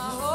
Oh.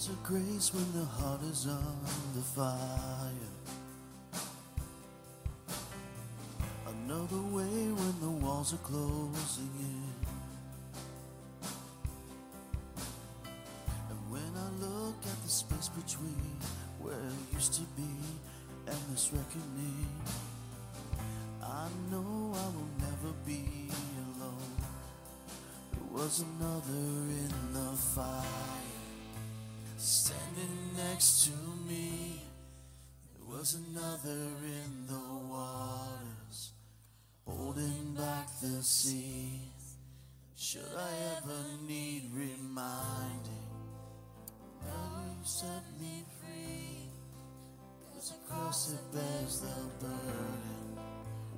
There's a grace when the heart is on the fire. Another way when the walls are closing in. And when I look at the space between where it used to be and this reckoning, I know I will never be alone. There was another in the fire. See, Should I ever need reminding that you set me free? There's a cross that bears the burden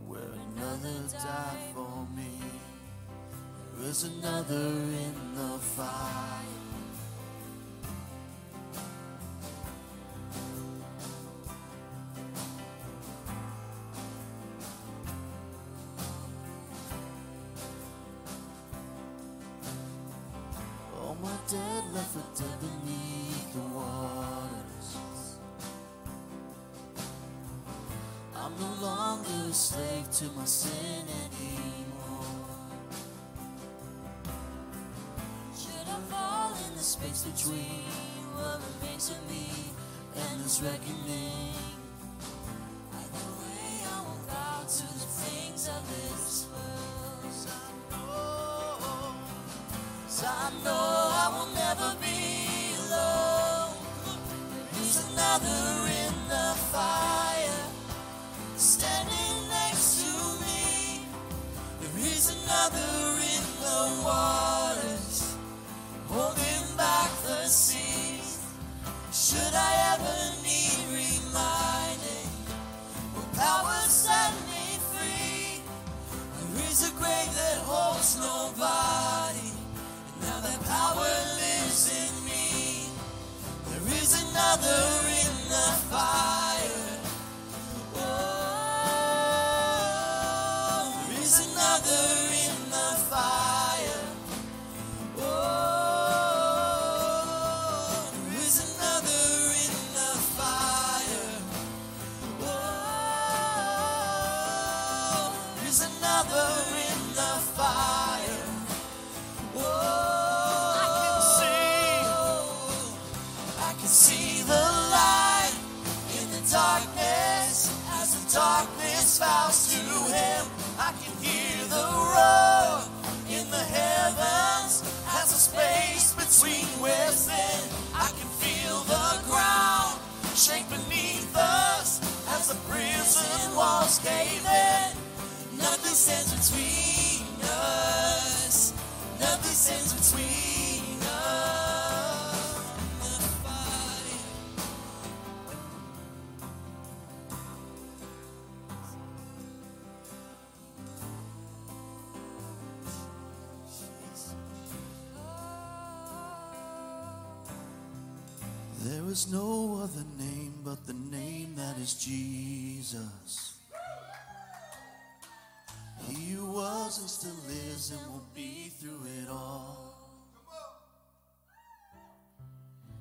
where another died for me. There is another in the fire. Should I fall in the space between what remains of me and this reckoning? Prison walls cave in. Nothing stands between us. Nothing stands between us. There is no other name but the name that is Jesus. He who was and still is and will be through it all.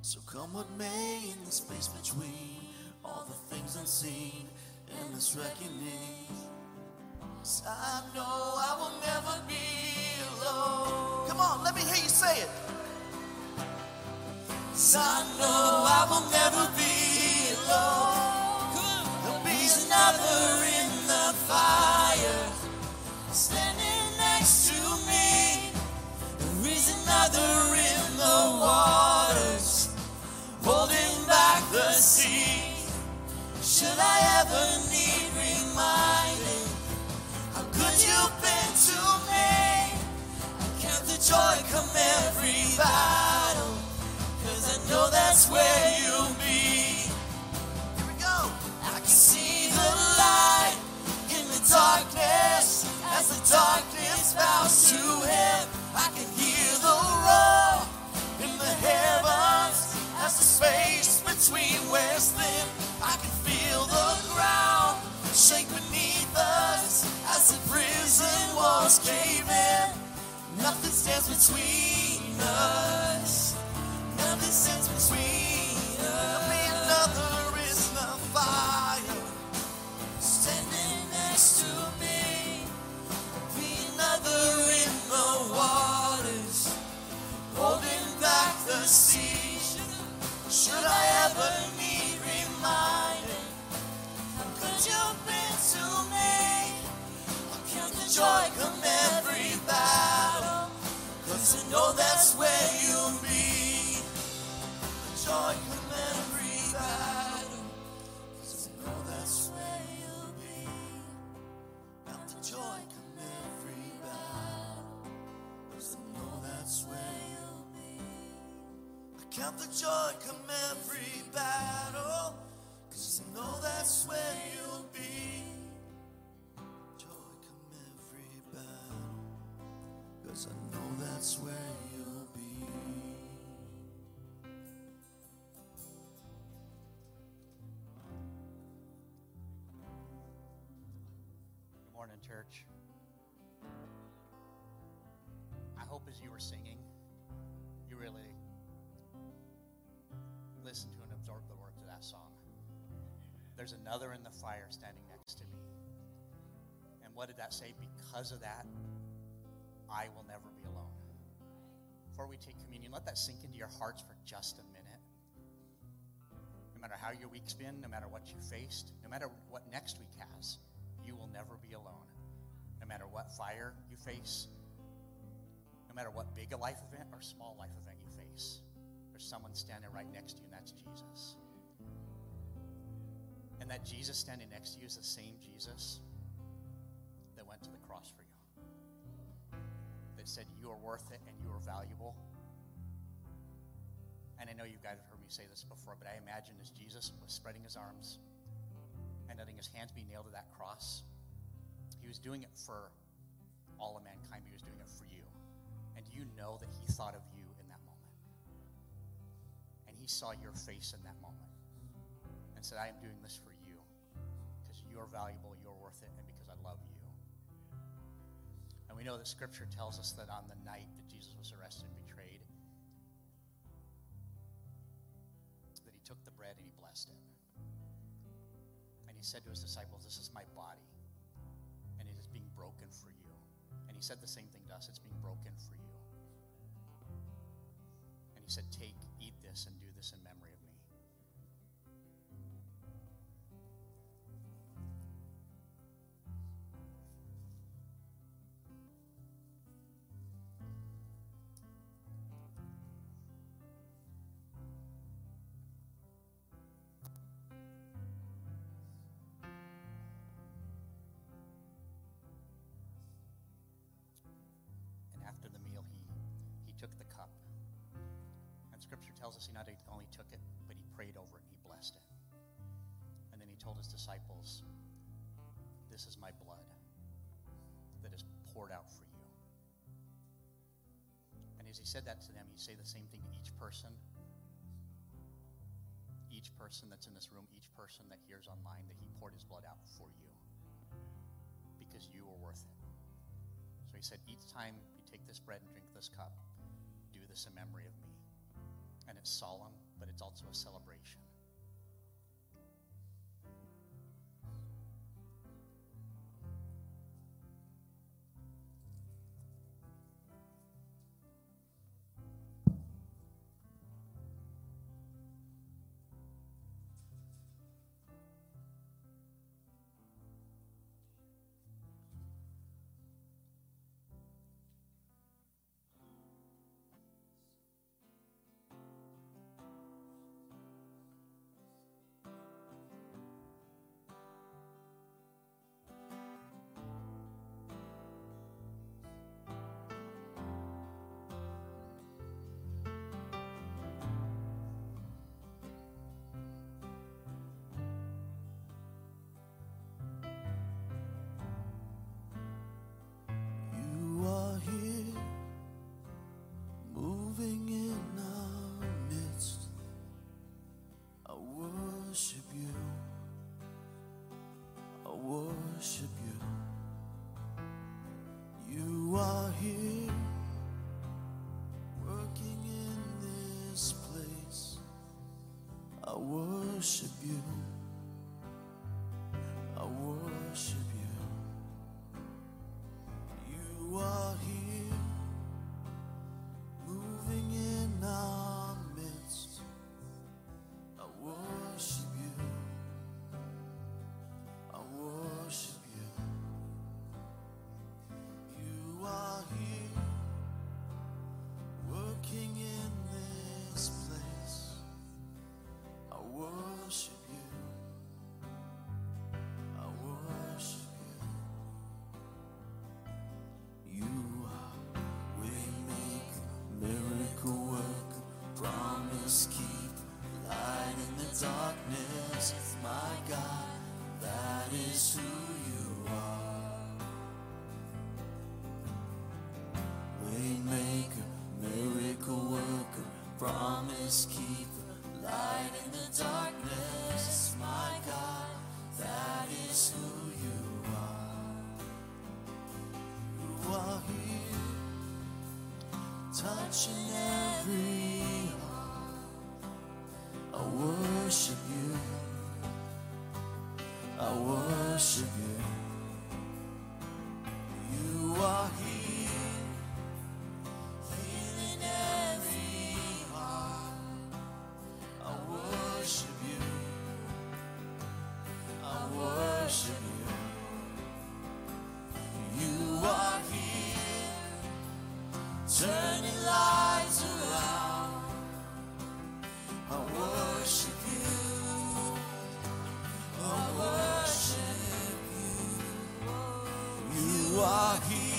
So come what may in the space between all the things unseen and this reckoning. 'Cause I know I will never be alone. Come on, let me hear you say it. 'Cause I know I will never be alone. Another in the fire standing next to me. There is another in the waters holding back the sea. Should I ever need reminding how good you've been to me? I count the joy come every battle. Cause I know that's where you'll be. The light in the darkness as the darkness bows to him. I can hear the roar in the heavens as the space between wears thin. I can feel the ground shake beneath us as the prison walls cave in. Nothing stands between us. Nothing stands between us. Next to me. Be another in the waters holding back the sea. Should I ever need reminding how good you've been to me? I'll count the joy come every battle. Cause I know that's where you'll be. The joy come every battle. Cause I know that's where joy come every battle. Cause I know that's where you'll be. I count the joy come every battle. Cause I know that's where you'll be. Joy come every battle. Cause I know that's where morning, church. I hope as you were singing, you really listened to and absorbed the words of that song. There's another in the fire standing next to me. And what did that say? Because of that, I will never be alone. Before we take communion, let that sink into your hearts for just a minute. No matter how your week's been, no matter what you faced, no matter what next week has, you will never be alone. No matter what fire you face, No matter what big a life event or small life event you face, there's someone standing right next to you, and that's Jesus. And that Jesus standing next to you is the same Jesus that went to the cross for you. That said, You are worth it and you are valuable. And I know you guys have heard me say this before, but I imagine as Jesus was spreading his arms and letting his hands be nailed to that cross, he was doing it for all of mankind, he was doing it for you. And you know that he thought of you in that moment? And he saw your face in that moment and said, I am doing this for you because you are valuable, you're worth it, and because I love you. And we know that scripture tells us that on the night that Jesus was arrested and betrayed, that he took the bread and he blessed it. He said to his disciples, This is my body, and it is being broken for you. And he said the same thing to us it's being broken for you. And he said, Take, eat this, and do this in memory tells us he not only took it, but he prayed over it and he blessed it. And then he told his disciples, This is my blood that is poured out for you. And as he said that to them, he say the same thing to each person. Each person that's in this room, each person that hears online, that he poured his blood out for you because you were worth it. So he said, each time you take this bread and drink this cup, do this in memory of me. And it's solemn, but it's also a celebration. Worship you. Is who you are. Waymaker, miracle worker, promise keeper, light in the darkness. My God, that is who you are. You are here, touching every are here,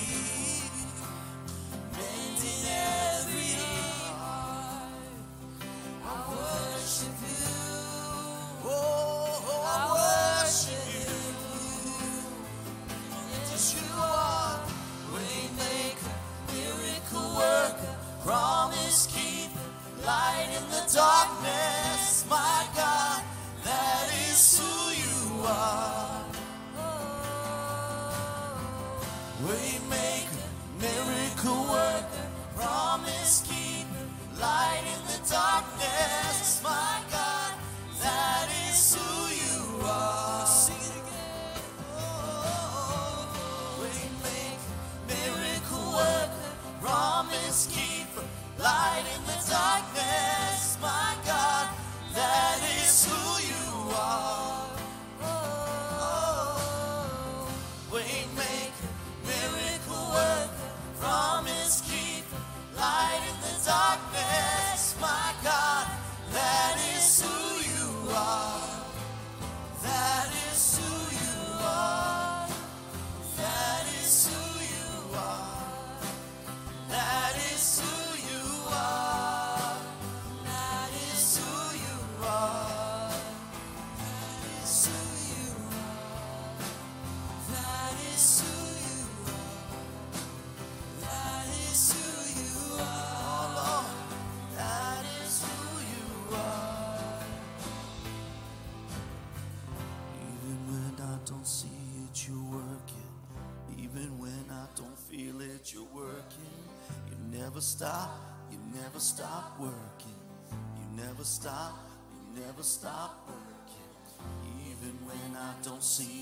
see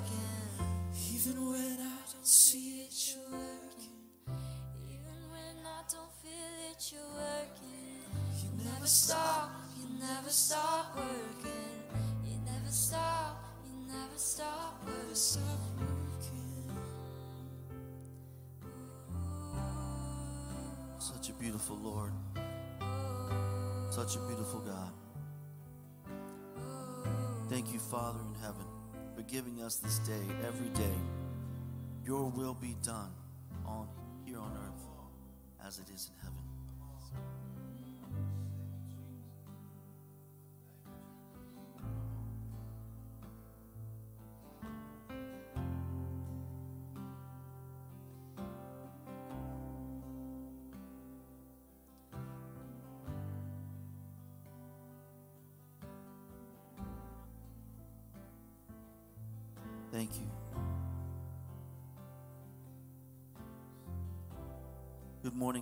Never stop, you never stop working. You never stop, you never stop working. Such a beautiful Lord. Such a beautiful God. Thank you, Father in heaven, for giving us this day, every day. Your will be done on here on earth as it is in heaven.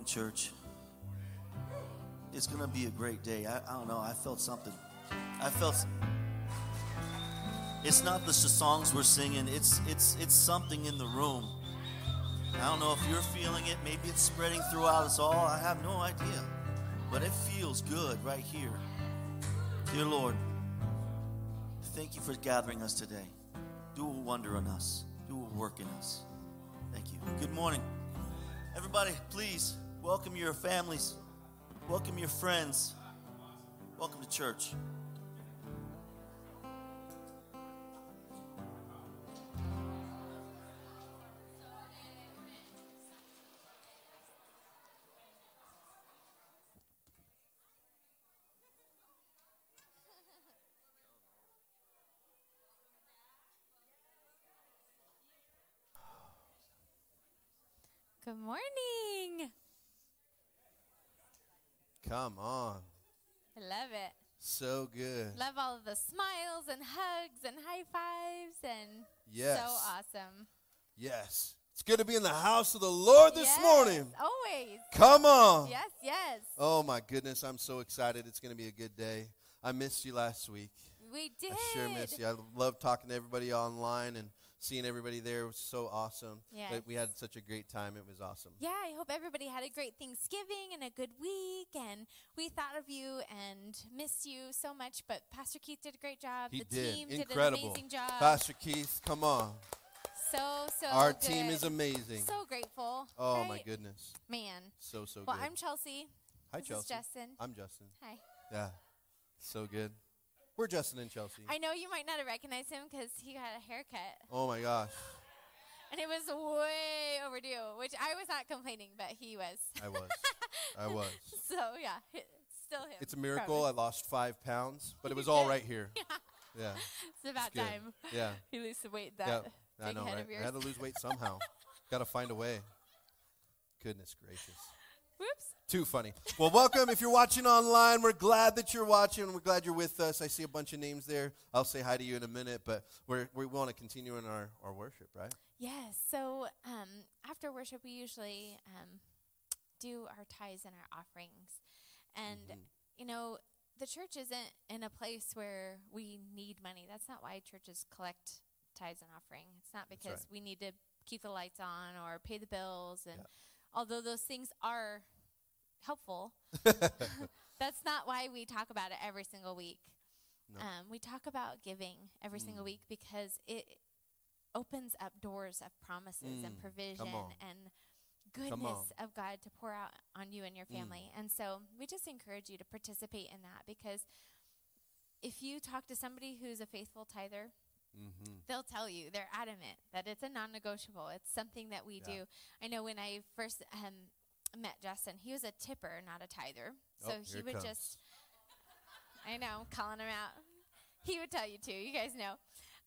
Morning, church. It's going to be a great day. I, I don't know. I felt something. I felt. It's not the songs we're singing. It's it's it's something in the room. I don't know if you're feeling it. Maybe it's spreading throughout us all. I have no idea, but it feels good right here. Dear Lord, thank you for gathering us today. Do a wonder in us. Do a work in us. Thank you. Good morning. Everybody, please welcome your families. Welcome your friends. Welcome to church. Good morning. Come on. I love it. So good. Love all of the smiles and hugs and high fives and Yes. so awesome. Yes. It's good to be in the house of the Lord this Yes, morning. Always. Come on. Yes, yes. Oh my goodness, I'm so excited. It's going to be a good day. I missed you last week. We did. I sure miss you. I love talking to everybody online and seeing everybody there. Was so awesome. Yes. Like, We had such a great time. It was awesome. Yeah, I hope everybody had a great Thanksgiving and a good week. And we thought of you and missed you so much. But Pastor Keith did a great job. He the did. team Incredible. did an amazing job. Pastor Keith, come on. so, so Our team is amazing. So grateful. oh my goodness. Man. So so Well, good. Well, I'm Chelsea. Hi this Chelsea. is Justin. I'm Justin. Hi. Yeah. So good. We're Justin and Chelsea. I know you might not have recognized him because he got a haircut. oh my gosh. And it was way overdue, which I was not complaining, but he was. I was. I was. So, yeah, it's still him. It's a miracle. I lost five pounds, but it was all right here. Yeah. It's about good. time. Yeah. You lose the weight that Yeah. I big know, head right? of yours. I had to lose weight somehow. Got to find a way. Goodness gracious. Whoops. Too funny. Well, welcome. If you're watching online, we're glad that you're watching. We're glad you're with us. I see a bunch of names there. I'll say hi to you in a minute, but we're, we want to continue in our, our worship, right? Yes. So um, after worship, we usually um, do our tithes and our offerings. And, Mm-hmm. you know, the church isn't in a place where we need money. That's not why churches collect tithes and offering. It's not because right. we need to keep the lights on or pay the bills. And Yeah. although those things are helpful, that's not why we talk about it every single week. No. Um, we talk about giving every single Mm. week because it opens up doors of promises and Mm, provision and goodness of God to pour out on you and your Mm. family. And so we just encourage you to participate in that because if you talk to somebody who's a faithful tither, Mm-hmm. they'll tell you they're adamant that it's a non-negotiable. It's something that we Yeah. do. I know when I first um, met Justin, he was a tipper, not a tither. So Oh, he would comes. just I know, calling him out. He would tell you too. You guys know.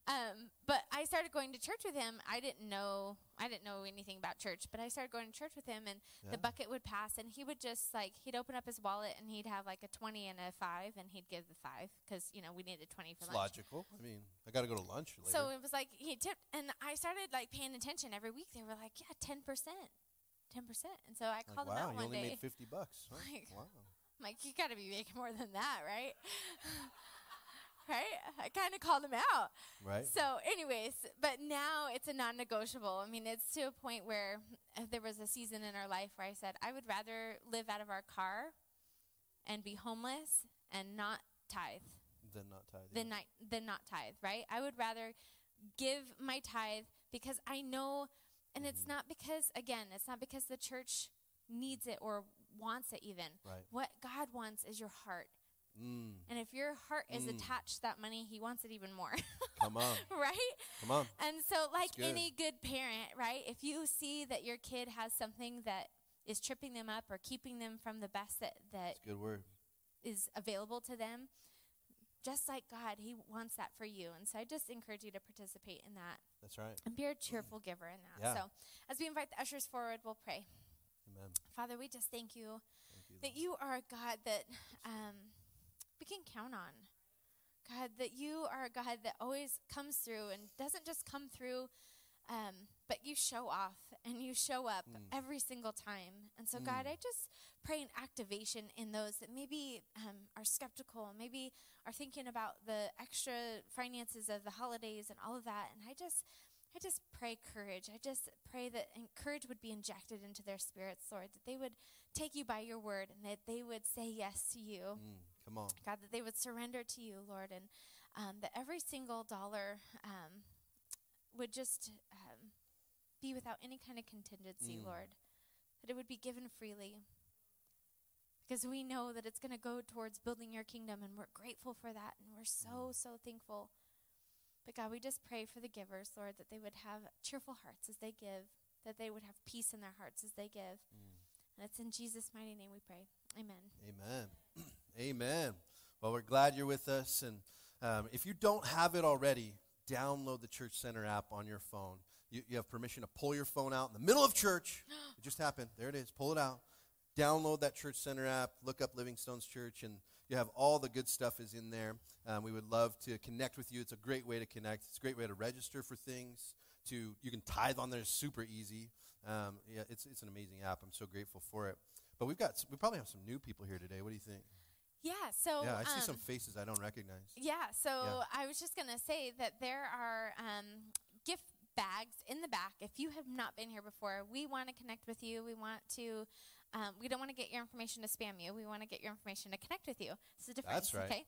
Um, but I started going to church with him. I didn't know I didn't know anything about church, but I started going to church with him, and Yeah. the bucket would pass, and he would just like he'd open up his wallet, and he'd have like a twenty and a five, and he'd give the five because you know we needed twenty for It's lunch. logical. I mean, I got to go to lunch later. So it was like he tipped, and I started like paying attention every week. They were like, "Yeah, ten percent, ten percent," and so I like, called wow, him out you one only day. made 50 bucks. Huh? Like- wow. I'm like, you got to be making more than that, right? right? I kind of called him out. Right? So, anyways, but now it's a non negotiable. I mean, it's to a point where uh, there was a season in our life where I said, I would rather live out of our car and be homeless and not tithe then not tithe. than not, than not tithe, right? I would rather give my tithe because I know, and it's not because, again, it's not because the church needs it or wants it even. Right. What God wants is your heart. Mm, And if your heart is Mm. attached to that money, He wants it even more. come on. right? Come on. And so, like good. any good parent, right? If you see that your kid has something that is tripping them up or keeping them from the best that, that good word. is available to them, just like God, He wants that for you. And so I just encourage you to participate in that That's right. and be a cheerful giver in that. Yeah. So as we invite the ushers forward, we'll pray. Amen. Father, we just thank you Thank you. that you are a God that um, we can count on. God, that you are a God that always comes through and doesn't just come through, um, but you show off and you show up every single time. And so, God, I just pray an activation in those that maybe um, are skeptical, maybe are thinking about the extra finances of the holidays and all of that. And I just. I just pray courage. I just pray that courage would be injected into their spirits, Lord, that they would take you by your word and that they would say yes to you. Mm, come on. God, that they would surrender to you, Lord, and um, that every single dollar um, would just um, be without any kind of contingency, Mm. Lord. That it would be given freely. Because we know that it's going to go towards building your kingdom, and we're grateful for that, and we're so, Mm. so thankful. But God, we just pray for the givers, Lord, that they would have cheerful hearts as they give, that they would have peace in their hearts as they give. Mm. And it's in Jesus' mighty name we pray. Amen. Amen. Amen. Well, we're glad you're with us. And um, if you don't have it already, download the Church Center app on your phone. You, you have permission to pull your phone out in the middle of church. it just happened. There it is. Pull it out. Download that Church Center app. Look up Livingstone's Church, and you have all the good stuff is in there. Um, we would love to connect with you. It's a great way to connect. It's a great way to register for things. To you can tithe on there. Super easy. Um, yeah, it's it's an amazing app. I'm so grateful for it. But we've got we probably have some new people here today. What do you think? Yeah, so yeah, I see um, some faces I don't recognize. Yeah, so Yeah. I was just gonna say that there are um, gift bags in the back. If you have not been here before, we want to connect with you. We want to. Um, we don't want to get your information to spam you. We want to get your information to connect with you. It's a difference. That's right. Okay.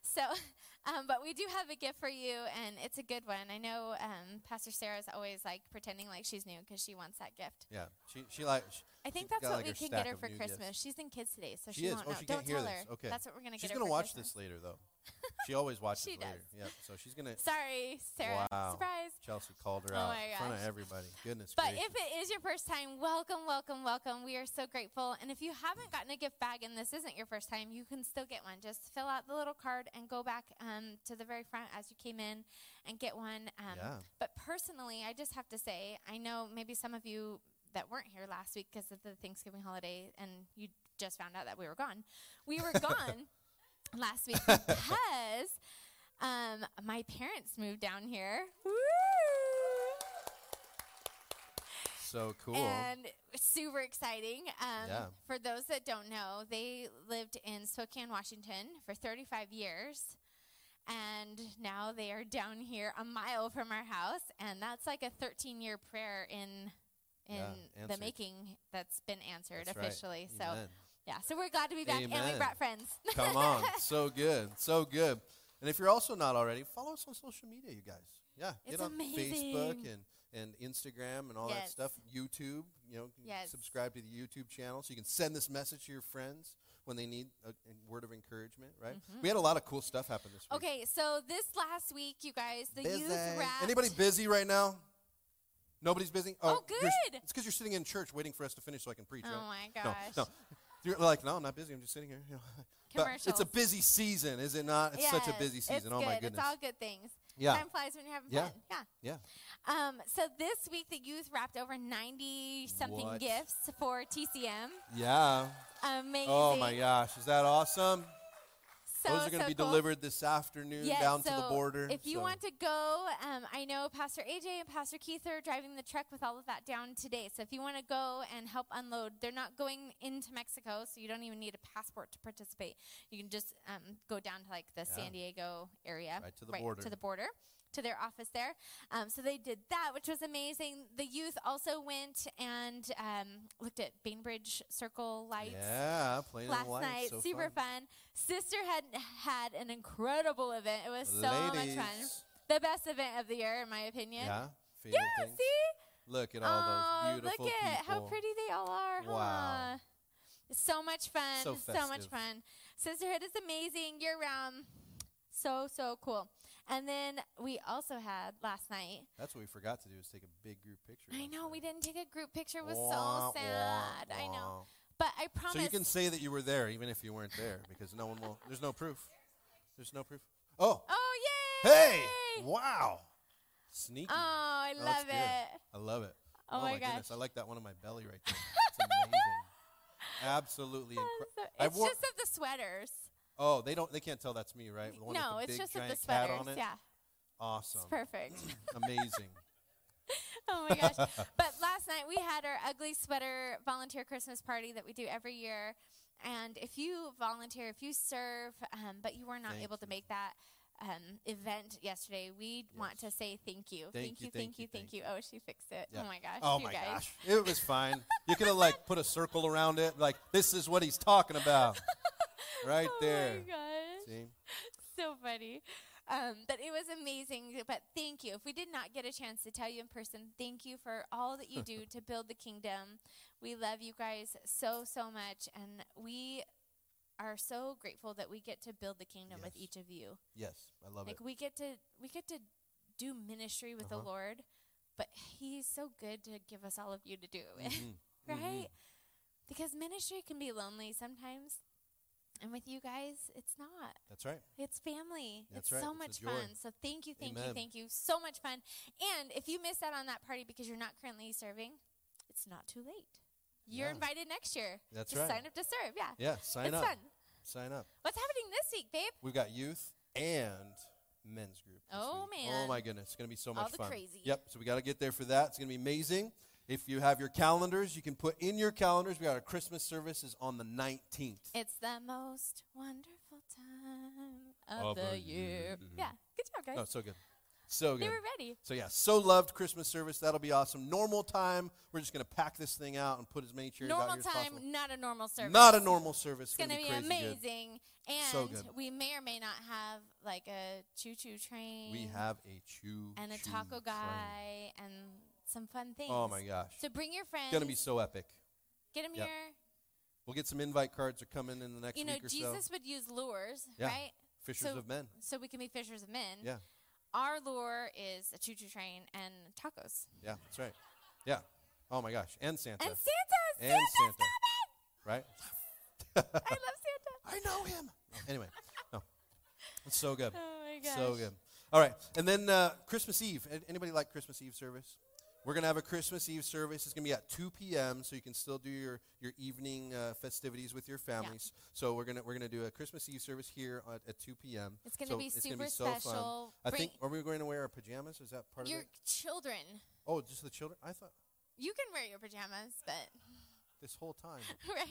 So, um, but we do have a gift for you, and it's a good one. I know um, Pastor Sarah's always like pretending like she's new because she wants that gift. Yeah, she she like. I think that's what like, we can get her for Christmas. gifts. She's in kids today, so She she, won't Oh, know. she Don't tell this. her. Okay. That's what we're gonna She's get her She's gonna watch Christmas. this later though. She always watches She later. Yep. So she's gonna. Sorry, Sarah. Wow. Surprise. Chelsea called her Oh out in front of everybody. Goodness But gracious. if it is your first time, welcome, welcome, welcome. We are so grateful. And if you haven't gotten a gift bag and this isn't your first time, you can still get one. Just fill out the little card and go back um, to the very front as you came in and get one. Um, Yeah. But personally, I just have to say, I know maybe some of you that weren't here last week because of the Thanksgiving holiday and you just found out that we were gone. We were gone last week because um, my parents moved down here. Woo! so cool. And super exciting. Um, Yeah. For those that don't know, they lived in Spokane, Washington for 35 years. And now they are down here a mile from our house. And that's like a 13 year prayer in in Yeah, the making that's been answered That's right. officially. So, Amen. yeah. So we're glad to be back. And we brought friends. Come on, so good, so good. And if you're also not already, follow us on social media, you guys. Yeah, It's get on Facebook and and Instagram and all that stuff. YouTube, you know, Yes. subscribe to the YouTube channel so you can send this message to your friends when they need a, a word of encouragement. Right? We had a lot of cool stuff happen this week. Mm-hmm. Okay. So this last week, you guys, the Busy. youth wrapped. Anybody busy right now? Nobody's busy. Oh, you're- good. It's because you're sitting in church waiting for us to finish so I can preach. Oh right? my gosh. no. You're like, no, I'm not busy. I'm just sitting here. You know. It's a busy season, is it not? It's such a busy season. Oh good. my goodness. It's all good things. Yeah. Time flies when you're having Yeah. fun. Yeah. Yeah. Um, so this week, the youth wrapped over 90 something gifts for TCM. Yeah. Amazing. Oh my gosh, is that awesome? So, Those are going to so be cool. delivered this afternoon Yes, down to the so border. If you so- want to go, um, I know Pastor AJ and Pastor Keith are driving the truck with all of that down today. So if you want to go and help unload, they're not going into Mexico, so you don't even need a passport to participate. You can just um, go down to like the San Diego area, Right to the border. to the border, to their office there. Um, so they did that, which was amazing. The youth also went and um, looked at Bainbridge Circle lights yeah, playing last lights, night. so super fun. fun. Sister had had an incredible event. It was so much fun. Ladies. The best event of the year, in my opinion. Yeah, Yeah, things. see? Look at all oh, those beautiful look at people. how pretty they all are. Huh? Wow. So much fun. So so much fun. Sisterhood is amazing year round. So, so cool. And then we also had last night. That's what we forgot to do is take a big group picture. I know we didn't take a group picture. It was Wah, so sad. wah, I know. But I promise. So you can say that you were there even if you weren't there because no one will. There's no proof. There's no proof. Oh, Oh, yay! hey! Wow. Sneaky. Oh, I Oh, love good. it. I love it. Oh, oh my goodness, gosh. I like that one on my belly right there. It's amazing. Absolutely incredible. It's wore- just of the sweaters. Oh, they don't. They can't tell that's me, right? The one with no, the it's big just of the sweaters. on it. Yeah, Awesome. it's perfect. Amazing. oh my gosh. But last night we had our ugly sweater volunteer Christmas party that we do every year. And if you volunteer, if you serve, um, but you were not Thank able to make that um, event yesterday, we want to say thank you. Thank you, you, thank you, thank you. Oh, she fixed it. Yeah. Oh my gosh. Oh my guys. gosh, it was fine. You could have like put a circle around it, like this is what he's talking about, right oh there. my gosh. See? so funny. Um, but it was amazing. But thank you. If we did not get a chance to tell you in person, thank you for all that you do to build the kingdom. We love you guys so, so much. And we are so grateful that we get to build the kingdom with each of you. Yes, I love Like it. Like we get to we get to do ministry with Uh-huh. the Lord, but he's so good to give us all of you to do it. Mhm. right? Because ministry can be lonely sometimes. And with you guys, it's not. That's right. It's family. That's it's right. so It's much fun. So thank you, thank you, thank you. So much fun. And if you missed out on that party because you're not currently serving, it's not too late. You're Yeah. invited next year. That's right. sign up to serve. Yeah. Yeah, sign it's up. fun. Sign up. What's happening this week, babe? We've got youth and men's group. Oh, week. Oh my goodness, it's gonna be so much All the fun. crazy. Yep. So we got to get there for that. It's gonna be amazing. If you have your calendars, you can put in your calendars. We got our Christmas service is on the 19th. It's the most wonderful time of, Of the, the year. year. Yeah. Mm-hmm. Good job, guys. Oh, so good. So good. they good. were ready. So yeah, so loved Christmas service. That'll be awesome. Normal time, we're just gonna pack this thing out and put as many chairs out Normal here as time, possible. not a normal service. Not a normal service. It's gonna, be, crazy good. amazing. And So good. we may or may not have like a choo choo train. We have a chew and a taco train. guy and some fun things. Oh my gosh, So bring your friends. it's gonna be so epic. Get them Yep. here. We'll get some invite cards are coming in the next You know, week or Jesus so. would use lures, Yeah. right? Fishers so- of men. So we can be fishers of men. Yeah, Our lure is a choo choo train and tacos. yeah, that's right. Yeah. Oh my gosh, and Santa. And Santa! And Santa's Santa. coming! right? I love Santa. I know him. Anyway, no, it's so good. Oh my gosh. So good. All right, and then uh, Christmas Eve. Anybody like Christmas Eve service? We're gonna have a Christmas Eve service. It's gonna be at 2 p.m. So you can still do your your evening uh, festivities with your families. So we're gonna we're gonna do a Christmas Eve service here at, at 2 p.m. It's gonna So be it's super be so fun. special. I Bring think are we going to wear our pajamas? Is that part your of it? children. Oh, just the children. I thought You can wear your pajamas, but this whole time right?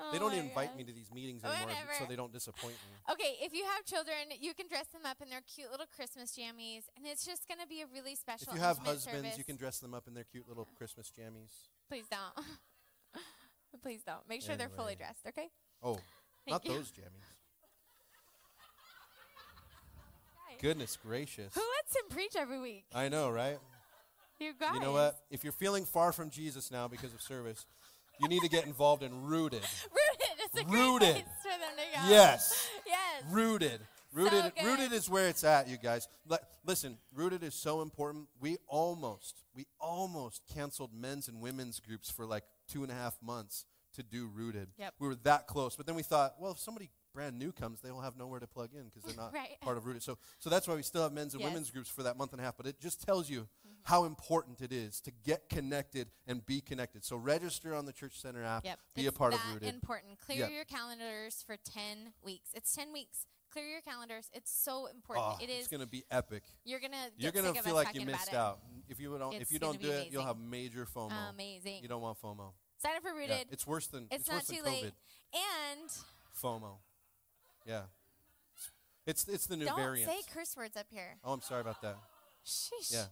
Oh they don't oh invite gosh. me to these meetings anymore, so they don't disappoint me. Okay, if you have children, you can dress them up in their cute little Christmas jammies, and it's just going to be a really special. If you have husbands, service. you can dress them up in their cute little Christmas jammies. Please don't. Please don't. Make sure they're fully dressed. Okay. Oh, not you. those jammies. Goodness gracious. Who lets him preach every week? I know, right? You guys. You know what? If you're feeling far from Jesus now because of service, you need to get involved in rooted. Rooted. It's a Rooted. great place for them to go. Yes. Yes. Rooted. Rooted, good. rooted is where it's at, you guys. Li- listen, rooted is so important. We almost, we almost canceled men's and women's groups for like two and a half months to do rooted. Yep. We were that close, but then we thought, well, if somebody brand new comes, they will have nowhere to plug in because they're not Right. part of Rooted. So, so that's why we still have men's and Yes. women's groups for that month and a half. But it just tells you how important it is to get connected and be connected. So register on the Church Center app. Yep. Be it's a part of Rooted. important. Clear Yep. your calendars for 10 weeks. It's 10 weeks. Clear your calendars. It's so important. Oh, it it's going to be epic. you're going to You're going gonna to feel like you missed out. If you don't, if you don't do it, you'll have major FOMO. Amazing. You don't want FOMO. Sign up for Yeah, Rooted. it's worse than it's, it's, not worse too than late. COVID. And FOMO. Yeah. It's it's the new don't variant. say curse words up here. Oh, I'm sorry about that. Sheesh. Yeah.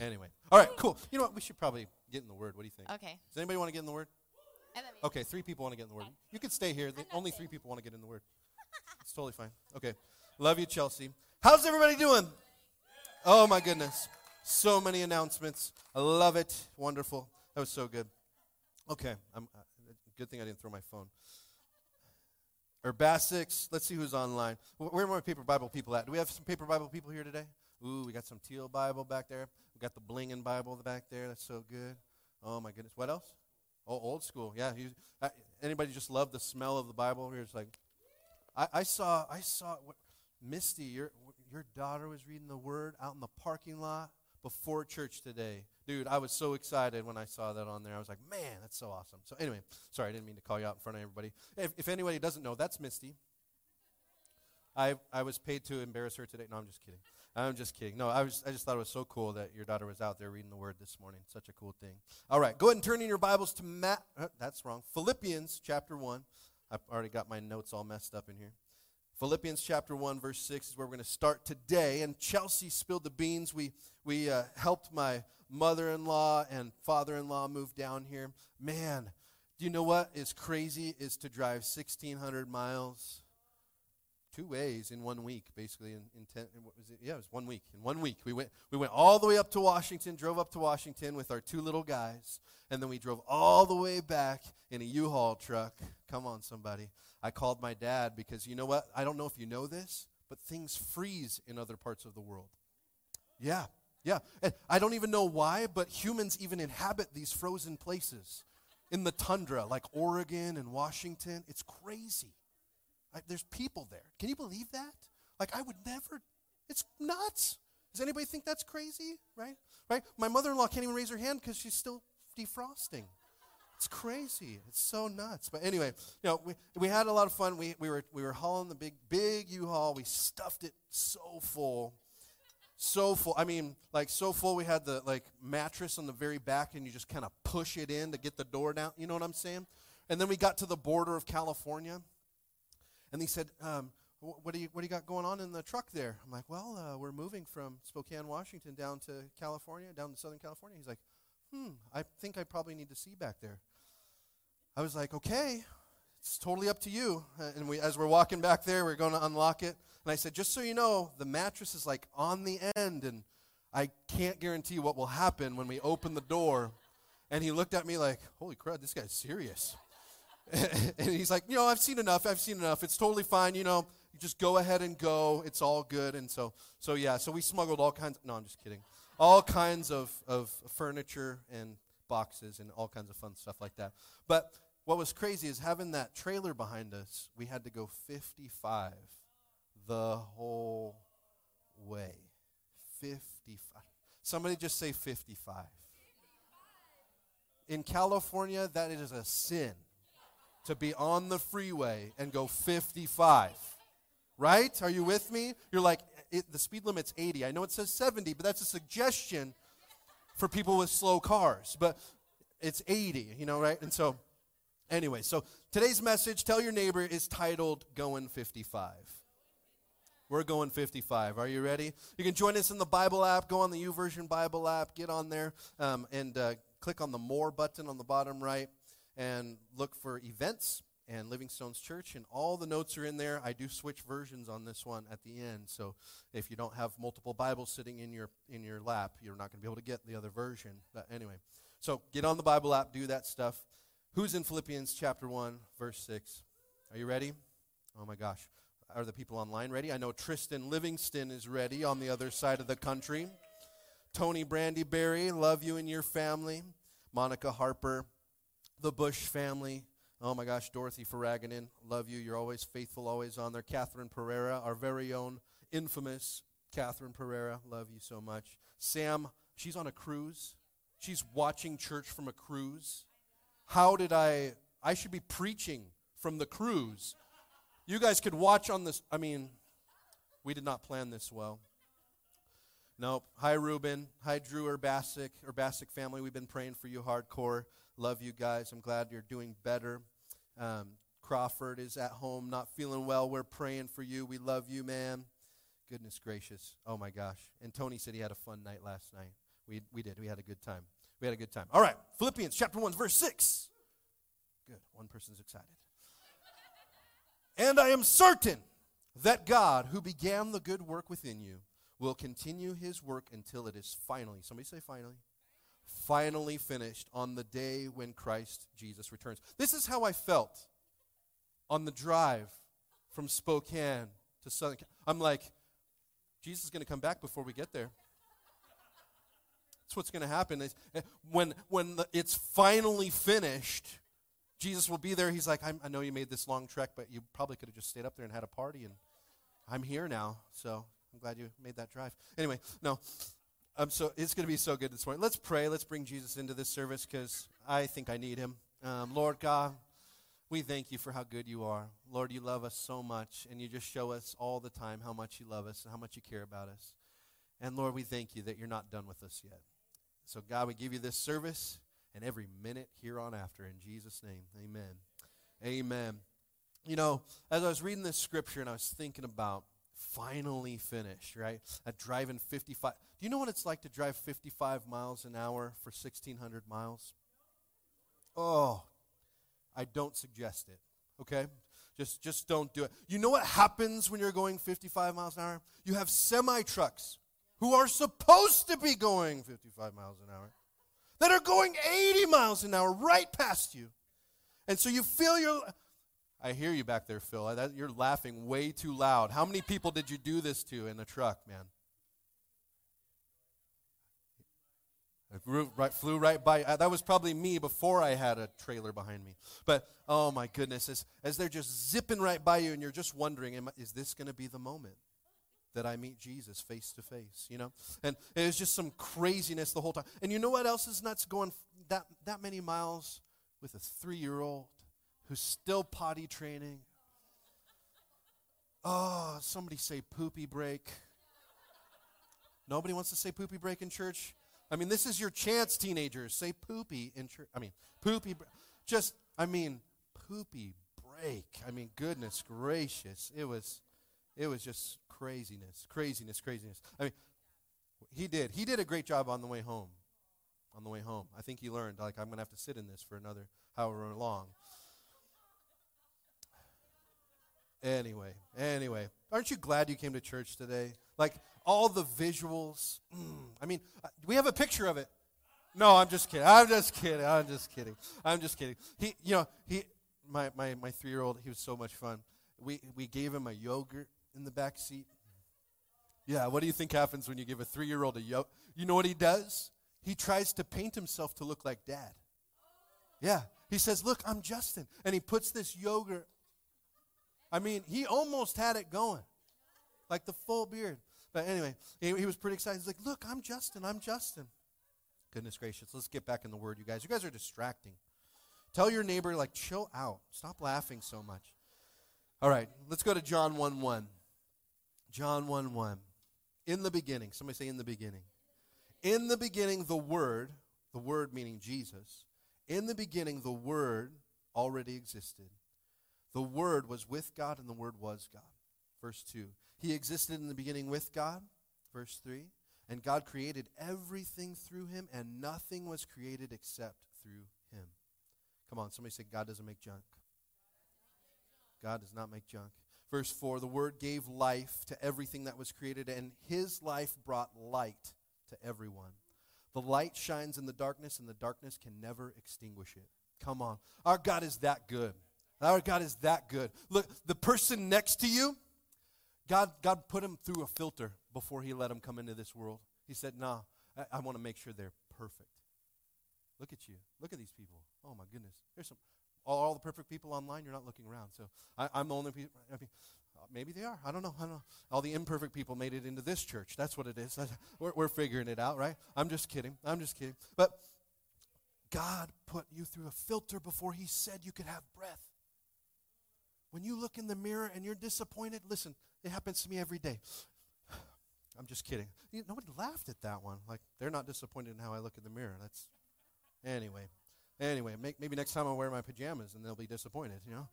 Anyway. All right, cool. You know what? We should probably get in the word. What do you think? Okay. Does anybody want to get in the word? I love you. Okay, three people want to get in the word. You can stay here. The- Only three people want to get in the word. It's totally fine. Okay. Love you, Chelsea. How's everybody doing? Oh, my goodness. So many announcements. I love it. Wonderful. That was so good. Okay. I'm, uh, good thing I didn't throw my phone. Urbasics. Let's see who's online. Where are my paper Bible people at? Do we have some paper Bible people here today? Ooh, we got some teal Bible back there. We got the blinging Bible back there. That's so good. Oh my goodness. What else? Oh, old school. Yeah. You, anybody just love the smell of the Bible? You're just like, I, I saw. I saw. What, Misty, your your daughter was reading the Word out in the parking lot before church today. Dude, I was so excited when I saw that on there. I was like, man, that's so awesome. So anyway, sorry, I didn't mean to call you out in front of everybody. If, if anybody doesn't know, that's Misty. I I was paid to embarrass her today. No, I'm just kidding. I'm just kidding. No, I was I just thought it was so cool that your daughter was out there reading the word this morning. Such a cool thing. All right, go ahead and turn in your Bibles to Matt. Uh, that's wrong. Philippians chapter one. I've already got my notes all messed up in here. Philippians chapter 1, verse 6 is where we're going to start today. And Chelsea spilled the beans. We, we uh, helped my mother in law and father in law move down here. Man, do you know what is crazy? Is to drive 1,600 miles two ways in one week, basically. In, in ten, what was it? Yeah, it was one week. In one week, we went we went all the way up to Washington, drove up to Washington with our two little guys, and then we drove all the way back in a U-Haul truck. Come on, somebody! I called my dad because you know what? I don't know if you know this, but things freeze in other parts of the world. Yeah, yeah. And I don't even know why, but humans even inhabit these frozen places in the tundra, like Oregon and Washington. It's crazy. I, there's people there. Can you believe that? Like I would never. It's nuts. Does anybody think that's crazy? Right? Right? My mother-in-law can't even raise her hand because she's still defrosting. It's crazy. It's so nuts. But anyway, you know, we, we had a lot of fun. We, we were we were hauling the big big U-Haul. We stuffed it so full. So full. I mean, like so full we had the like mattress on the very back and you just kind of push it in to get the door down. You know what I'm saying? And then we got to the border of California. And he said, um, what, do you, what do you got going on in the truck there? I'm like, well, uh, we're moving from Spokane, Washington down to California, down to Southern California. He's like, hmm, I think I probably need to see back there. I was like, okay, it's totally up to you. And we, as we're walking back there, we're going to unlock it. And I said, just so you know, the mattress is like on the end, and I can't guarantee what will happen when we open the door. And he looked at me like, holy crud, this guy's serious. and he's like, you know, I've seen enough. I've seen enough. It's totally fine. You know, you just go ahead and go. It's all good. And so, so yeah. So we smuggled all kinds. no, I'm just kidding. All kinds of of furniture and boxes and all kinds of fun stuff like that. But what was crazy is having that trailer behind us. We had to go 55 the whole way. 55. Somebody just say 55. In California, that is a sin to be on the freeway and go 55. Right? Are you with me? You're like, the speed limit's 80. I know it says 70, but that's a suggestion for people with slow cars. But it's 80, you know, right? And so, anyway, so today's message, tell your neighbor, is titled Going 55. We're going 55. Are you ready? You can join us in the Bible app. Go on the YouVersion Bible app. Get on there um, and uh, click on the More button on the bottom right and look for events and Livingstone's Church. And all the notes are in there. I do switch versions on this one at the end. So if you don't have multiple Bibles sitting in your in your lap, you're not going to be able to get the other version. But anyway, so get on the Bible app. Do that stuff. Who's in Philippians chapter one, verse six? Are you ready? Oh my gosh. Are the people online ready? I know Tristan Livingston is ready on the other side of the country. Tony Brandyberry, love you and your family. Monica Harper, the Bush family, Oh my gosh, Dorothy Faraganen, love you. You're always faithful, always on there. Catherine Pereira, our very own infamous Catherine Pereira, love you so much. Sam, she's on a cruise. She's watching church from a cruise. How did I? I should be preaching from the cruise. You guys could watch on this. I mean, we did not plan this well. Nope. Hi, Ruben. Hi, Drew Urbasic, Urbasic family. We've been praying for you hardcore. Love you guys. I'm glad you're doing better. Um, Crawford is at home, not feeling well. We're praying for you. We love you, man. Goodness gracious. Oh, my gosh. And Tony said he had a fun night last night. We, we did. We had a good time. We had a good time. All right. Philippians chapter 1, verse 6. Good. One person's excited. and I am certain that God, who began the good work within you, will continue his work until it is finally, somebody say finally, finally finished on the day when Christ Jesus returns. This is how I felt on the drive from Spokane to Southern. I'm like, Jesus is going to come back before we get there. That's what's going to happen. Eh, when when the, it's finally finished, Jesus will be there. He's like, i know you made this long trek, but you probably could have just stayed up there and had a party, and I'm here now. So I'm glad you made that drive. Anyway, no. Um, so it's going to be so good this morning. Let's pray. Let's bring Jesus into this service because I think I need him. Um, Lord God, we thank you for how good you are. Lord, you love us so much, and you just show us all the time how much you love us and how much you care about us. And Lord, we thank you that you're not done with us yet. So, God, we give you this service and every minute here on after. In Jesus' name, amen. Amen. You know, as I was reading this scripture and I was thinking about finally finished, right? At driving 55. Do you know what it's like to drive 55 miles an hour for 1,600 miles? Oh, I don't suggest it, okay? Just, just don't do it. You know what happens when you're going 55 miles an hour? You have semi trucks who are supposed to be going 55 miles an hour that are going 80 miles an hour right past you. And so you feel your I hear you back there, Phil. That, you're laughing way too loud. How many people did you do this to in a truck, man? It right, flew right by. Uh, that was probably me before I had a trailer behind me. But oh my goodness, as, as they're just zipping right by you, and you're just wondering, am, is this going to be the moment that I meet Jesus face to face? You know, and it was just some craziness the whole time. And you know what else is nuts? Going that that many miles with a three year old who's still potty training. Oh, somebody say poopy break. Nobody wants to say poopy break in church? I mean, this is your chance, teenagers. Say poopy in church. I mean, poopy. Just, I mean, poopy break. I mean, goodness gracious. It was, it was just craziness, craziness, craziness. I mean, he did. He did a great job on the way home. On the way home. I think he learned, like, I'm to have to sit in this for another however long. Anyway, anyway, aren't you glad you came to church today? Like all the visuals. Mm, I mean, uh, we have a picture of it. No, I'm just kidding. I'm just kidding. I'm just kidding. I'm just kidding. He, you know, he, my my my three year old. He was so much fun. We we gave him a yogurt in the back seat. Yeah, what do you think happens when you give a three year old a yogurt? You know what he does? He tries to paint himself to look like dad. Yeah, he says, "Look, I'm Justin," and he puts this yogurt I mean, he almost had it going, like the full beard. But anyway, he, he was pretty excited. He's like, Look, I'm Justin. I'm Justin. Goodness gracious. Let's get back in the word, you guys. You guys are distracting. Tell your neighbor, like, chill out. Stop laughing so much. All right, let's go to John 1 1. John 1 1. In the beginning, somebody say, in the beginning. In the beginning, the Word, the Word meaning Jesus, in the beginning, the Word already existed. The Word was with God, and the Word was God. Verse 2. He existed in the beginning with God. Verse 3. And God created everything through him, and nothing was created except through him. Come on, somebody say, God doesn't make junk. God does not make junk. Verse 4 The Word gave life to everything that was created, and His life brought light to everyone. The light shines in the darkness, and the darkness can never extinguish it. Come on. Our God is that good. Our God is that good. Look, the person next to you, God, God put him through a filter before he let him come into this world. He said, nah, I, I want to make sure they're perfect. Look at you. Look at these people. Oh my goodness. There's some all, all the perfect people online, you're not looking around. So I, I'm the only people. I mean, maybe they are. I don't know. I don't know. All the imperfect people made it into this church. That's what it is. we're, we're figuring it out, right? I'm just kidding. I'm just kidding. But God put you through a filter before He said you could have breath. When you look in the mirror and you're disappointed, listen, it happens to me every day. I'm just kidding. You, nobody laughed at that one. Like they're not disappointed in how I look in the mirror. That's anyway. Anyway, make, maybe next time I'll wear my pajamas and they'll be disappointed. You know.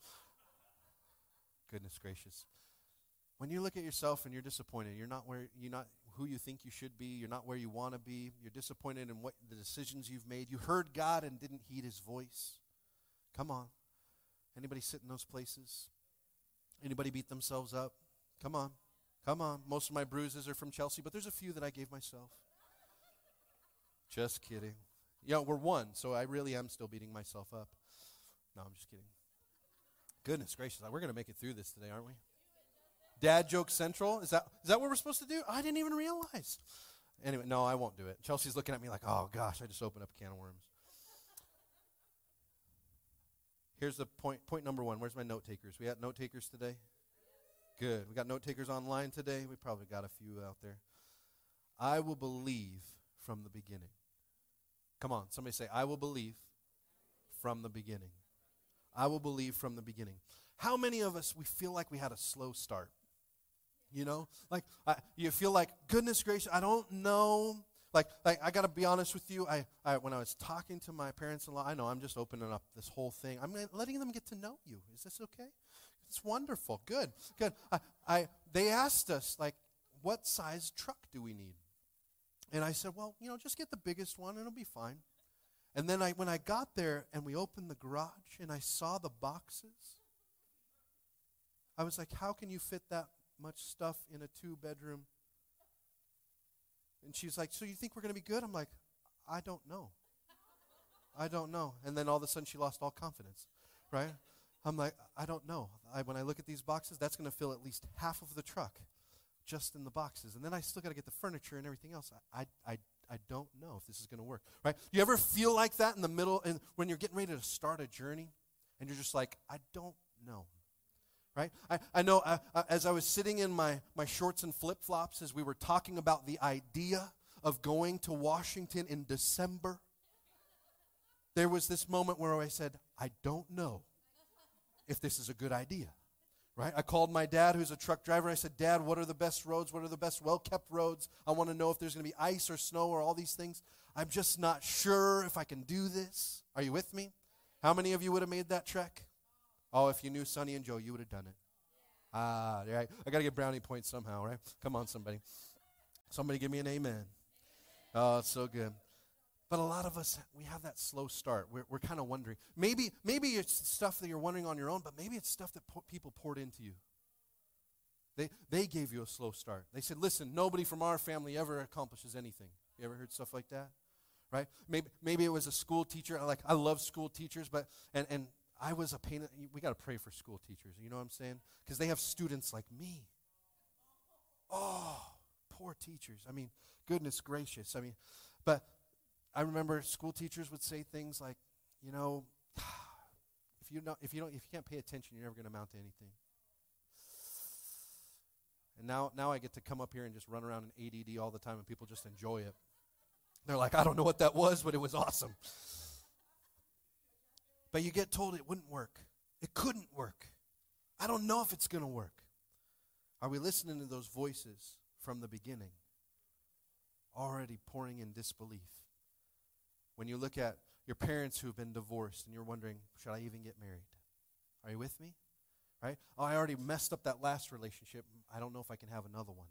Goodness gracious. When you look at yourself and you're disappointed, you're not where you're not who you think you should be. You're not where you want to be. You're disappointed in what the decisions you've made. You heard God and didn't heed His voice. Come on. Anybody sit in those places? Anybody beat themselves up? Come on. Come on. Most of my bruises are from Chelsea, but there's a few that I gave myself. Just kidding. Yeah, we're one, so I really am still beating myself up. No, I'm just kidding. Goodness gracious, we're going to make it through this today, aren't we? Dad joke central? Is that is that what we're supposed to do? I didn't even realize. Anyway, no, I won't do it. Chelsea's looking at me like, "Oh gosh, I just opened up a can of worms." Here's the point point number 1. Where's my note takers? We got note takers today? Good. We got note takers online today. We probably got a few out there. I will believe from the beginning. Come on, somebody say, I will believe from the beginning. I will believe from the beginning. How many of us, we feel like we had a slow start? You know, like I, you feel like, goodness gracious, I don't know. Like, like I got to be honest with you. I, I, when I was talking to my parents-in-law, I know I'm just opening up this whole thing. I'm letting them get to know you. Is this okay? It's wonderful. Good, good. I, I, they asked us, like, what size truck do we need? And I said, well, you know, just get the biggest one and it'll be fine. And then I, when I got there and we opened the garage and I saw the boxes, I was like, how can you fit that much stuff in a two bedroom? And she's like, so you think we're going to be good? I'm like, I don't know. I don't know. And then all of a sudden she lost all confidence, right? I'm like, I don't know. I, when I look at these boxes, that's going to fill at least half of the truck just in the boxes. And then I still got to get the furniture and everything else. I, I, I don't know if this is going to work, right? You ever feel like that in the middle and when you're getting ready to start a journey and you're just like, I don't know, right? I, I know uh, uh, as I was sitting in my, my shorts and flip flops as we were talking about the idea of going to Washington in December, there was this moment where I said, I don't know if this is a good idea. Right? I called my dad, who's a truck driver. I said, Dad, what are the best roads? What are the best well kept roads? I want to know if there's going to be ice or snow or all these things. I'm just not sure if I can do this. Are you with me? How many of you would have made that trek? Oh, if you knew Sonny and Joe, you would have done it. Ah, right. I got to get brownie points somehow, right? Come on, somebody. Somebody give me an amen. Oh, it's so good. But a lot of us, we have that slow start. We're, we're kind of wondering. Maybe, maybe it's stuff that you're wondering on your own, but maybe it's stuff that po- people poured into you. They, they gave you a slow start. They said, listen, nobody from our family ever accomplishes anything. You ever heard stuff like that? Right? Maybe, maybe it was a school teacher. Like, I love school teachers, but, and, and I was a pain. We got to pray for school teachers. You know what I'm saying? Because they have students like me. Oh, poor teachers. I mean, goodness gracious. I mean, but I remember school teachers would say things like, you know, if you know, if you don't, if you can't pay attention, you're never going to amount to anything. And now, now I get to come up here and just run around in ADD all the time, and people just enjoy it. They're like, I don't know what that was, but it was awesome. But you get told it wouldn't work. It couldn't work. I don't know if it's going to work. Are we listening to those voices from the beginning? Already pouring in disbelief. When you look at your parents who have been divorced and you're wondering, should I even get married? Are you with me? Right? Oh, I already messed up that last relationship. I don't know if I can have another one.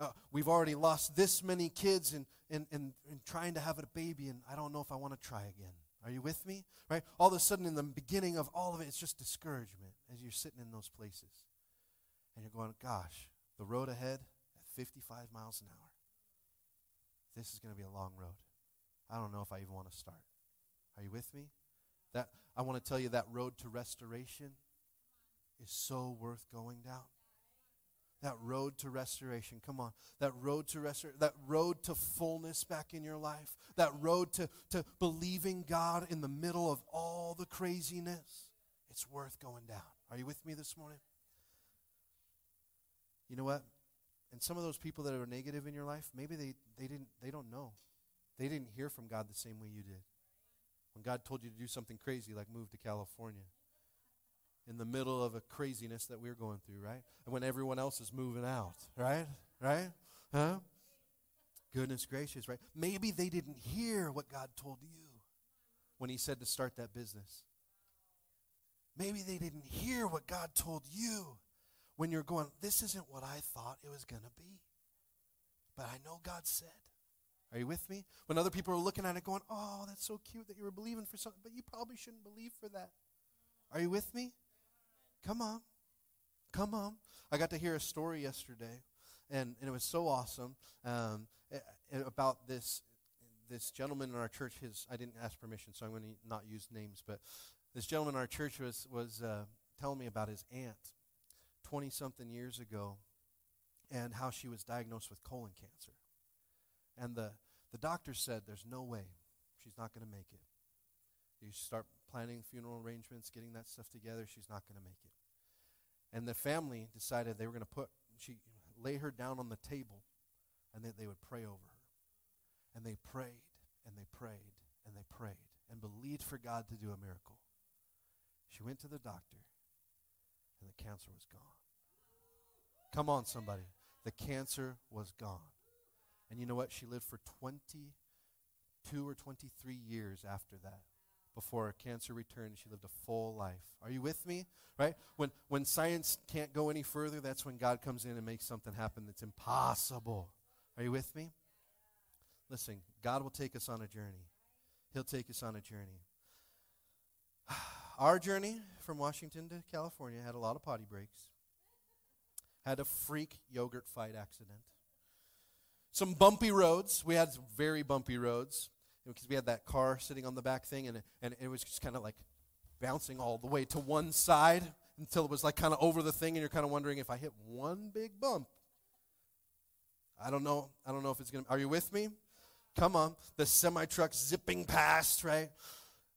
Uh, we've already lost this many kids in, in, in trying to have a baby, and I don't know if I want to try again. Are you with me? Right? All of a sudden, in the beginning of all of it, it's just discouragement as you're sitting in those places. And you're going, gosh, the road ahead at 55 miles an hour. This is going to be a long road. I don't know if I even want to start. Are you with me? That I want to tell you that road to restoration is so worth going down. That road to restoration. Come on. That road to restor- that road to fullness back in your life. That road to, to believing God in the middle of all the craziness. It's worth going down. Are you with me this morning? You know what? And some of those people that are negative in your life, maybe they, they didn't they don't know. They didn't hear from God the same way you did. When God told you to do something crazy like move to California in the middle of a craziness that we're going through, right? And when everyone else is moving out, right? Right? Huh? Goodness gracious, right? Maybe they didn't hear what God told you when He said to start that business. Maybe they didn't hear what God told you when you're going, This isn't what I thought it was going to be. But I know God said. Are you with me? When other people are looking at it going, Oh, that's so cute that you were believing for something, but you probably shouldn't believe for that. Are you with me? Come on. Come on. I got to hear a story yesterday, and, and it was so awesome um, about this this gentleman in our church. His I didn't ask permission, so I'm going to not use names. But this gentleman in our church was was uh, telling me about his aunt, twenty something years ago, and how she was diagnosed with colon cancer, and the the doctor said there's no way she's not going to make it. You start planning funeral arrangements, getting that stuff together. She's not going to make it. And the family decided they were going to put, she lay her down on the table and that they would pray over her. And they prayed and they prayed and they prayed and believed for God to do a miracle. She went to the doctor and the cancer was gone. Come on, somebody. The cancer was gone. And you know what? She lived for 22 or 23 years after that before cancer returned. She lived a full life. Are you with me? Right? When, when science can't go any further, that's when God comes in and makes something happen that's impossible. Are you with me? Listen, God will take us on a journey. He'll take us on a journey. Our journey from Washington to California had a lot of potty breaks. Had a freak yogurt fight accident. Some bumpy roads. We had very bumpy roads because we had that car sitting on the back thing, and, and it was just kind of like bouncing all the way to one side until it was like kind of over the thing, and you're kind of wondering if I hit one big bump. I don't know. I don't know if it's going to. Are you with me? Come on. The semi truck zipping past, right?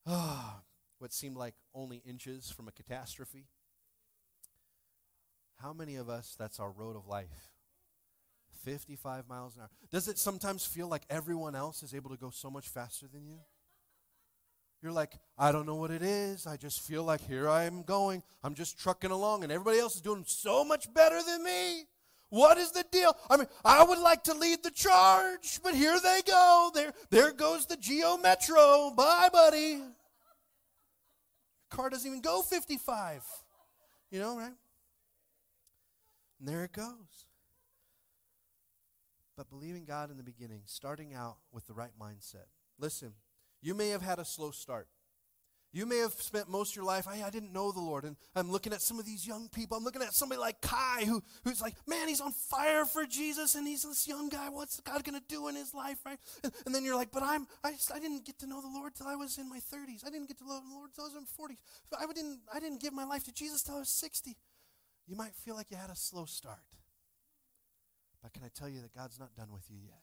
Oh, what seemed like only inches from a catastrophe. How many of us, that's our road of life? 55 miles an hour. Does it sometimes feel like everyone else is able to go so much faster than you? You're like, I don't know what it is. I just feel like here I am going. I'm just trucking along, and everybody else is doing so much better than me. What is the deal? I mean, I would like to lead the charge, but here they go. There, there goes the Geo Metro. Bye, buddy. Car doesn't even go 55. You know, right? And there it goes. But believing God in the beginning, starting out with the right mindset. Listen, you may have had a slow start. You may have spent most of your life, I, I didn't know the Lord. And I'm looking at some of these young people. I'm looking at somebody like Kai, who, who's like, man, he's on fire for Jesus, and he's this young guy. What's God going to do in his life, right? And, and, then you're like, but I'm, I, just, I didn't get to know the Lord till I was in my 30s. I didn't get to know the Lord till I was in my 40s. I didn't, I didn't give my life to Jesus till I was 60. You might feel like you had a slow start. But can I tell you that God's not done with you yet?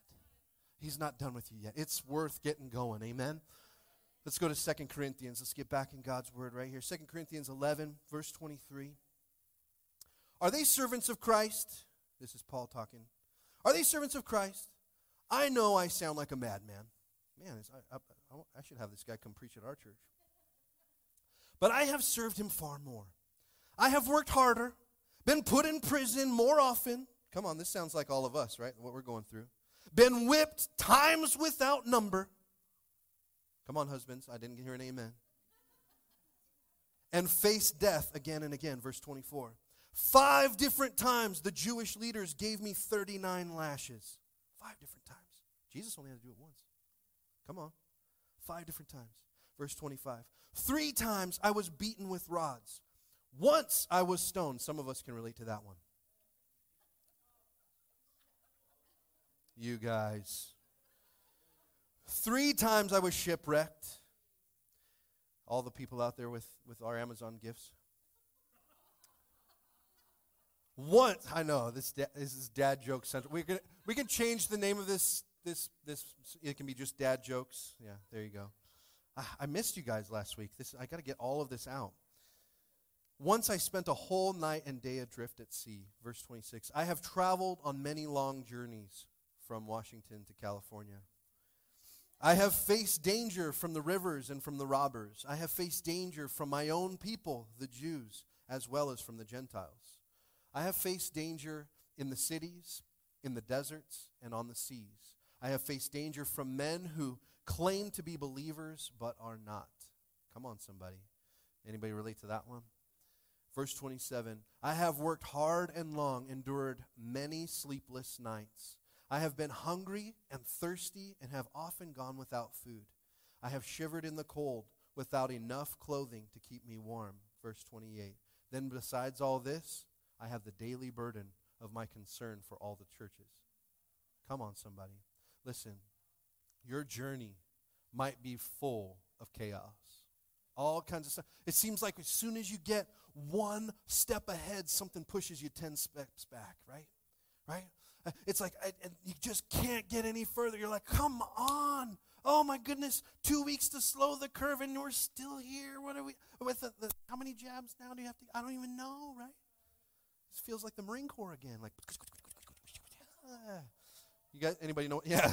He's not done with you yet. It's worth getting going. Amen. Let's go to Second Corinthians. Let's get back in God's word right here. Second Corinthians 11, verse 23. Are they servants of Christ? This is Paul talking. Are they servants of Christ? I know I sound like a madman. Man, I, I, I should have this guy come preach at our church. But I have served him far more. I have worked harder, been put in prison more often Come on, this sounds like all of us, right? What we're going through. Been whipped times without number. Come on, husbands. I didn't hear an amen. And face death again and again. Verse 24. Five different times the Jewish leaders gave me 39 lashes. Five different times. Jesus only had to do it once. Come on. Five different times. Verse 25. Three times I was beaten with rods. Once I was stoned. Some of us can relate to that one. You guys. Three times I was shipwrecked. All the people out there with, with our Amazon gifts. Once I know this da- this is dad joke central. We can we can change the name of this this this. It can be just dad jokes. Yeah, there you go. I, I missed you guys last week. This I got to get all of this out. Once I spent a whole night and day adrift at sea. Verse 26. I have traveled on many long journeys from Washington to California. I have faced danger from the rivers and from the robbers. I have faced danger from my own people, the Jews, as well as from the Gentiles. I have faced danger in the cities, in the deserts, and on the seas. I have faced danger from men who claim to be believers but are not. Come on, somebody. Anybody relate to that one? Verse 27 I have worked hard and long, endured many sleepless nights. I have been hungry and thirsty and have often gone without food. I have shivered in the cold without enough clothing to keep me warm. Verse 28. Then, besides all this, I have the daily burden of my concern for all the churches. Come on, somebody. Listen, your journey might be full of chaos. All kinds of stuff. It seems like as soon as you get one step ahead, something pushes you 10 steps back, right? Right? It's like I, you just can't get any further. You're like, come on. Oh my goodness, two weeks to slow the curve, and we're still here. What are we with the, the how many jabs now do you have to? I don't even know, right? This feels like the Marine Corps again. Like, ah. you got anybody know? Yeah,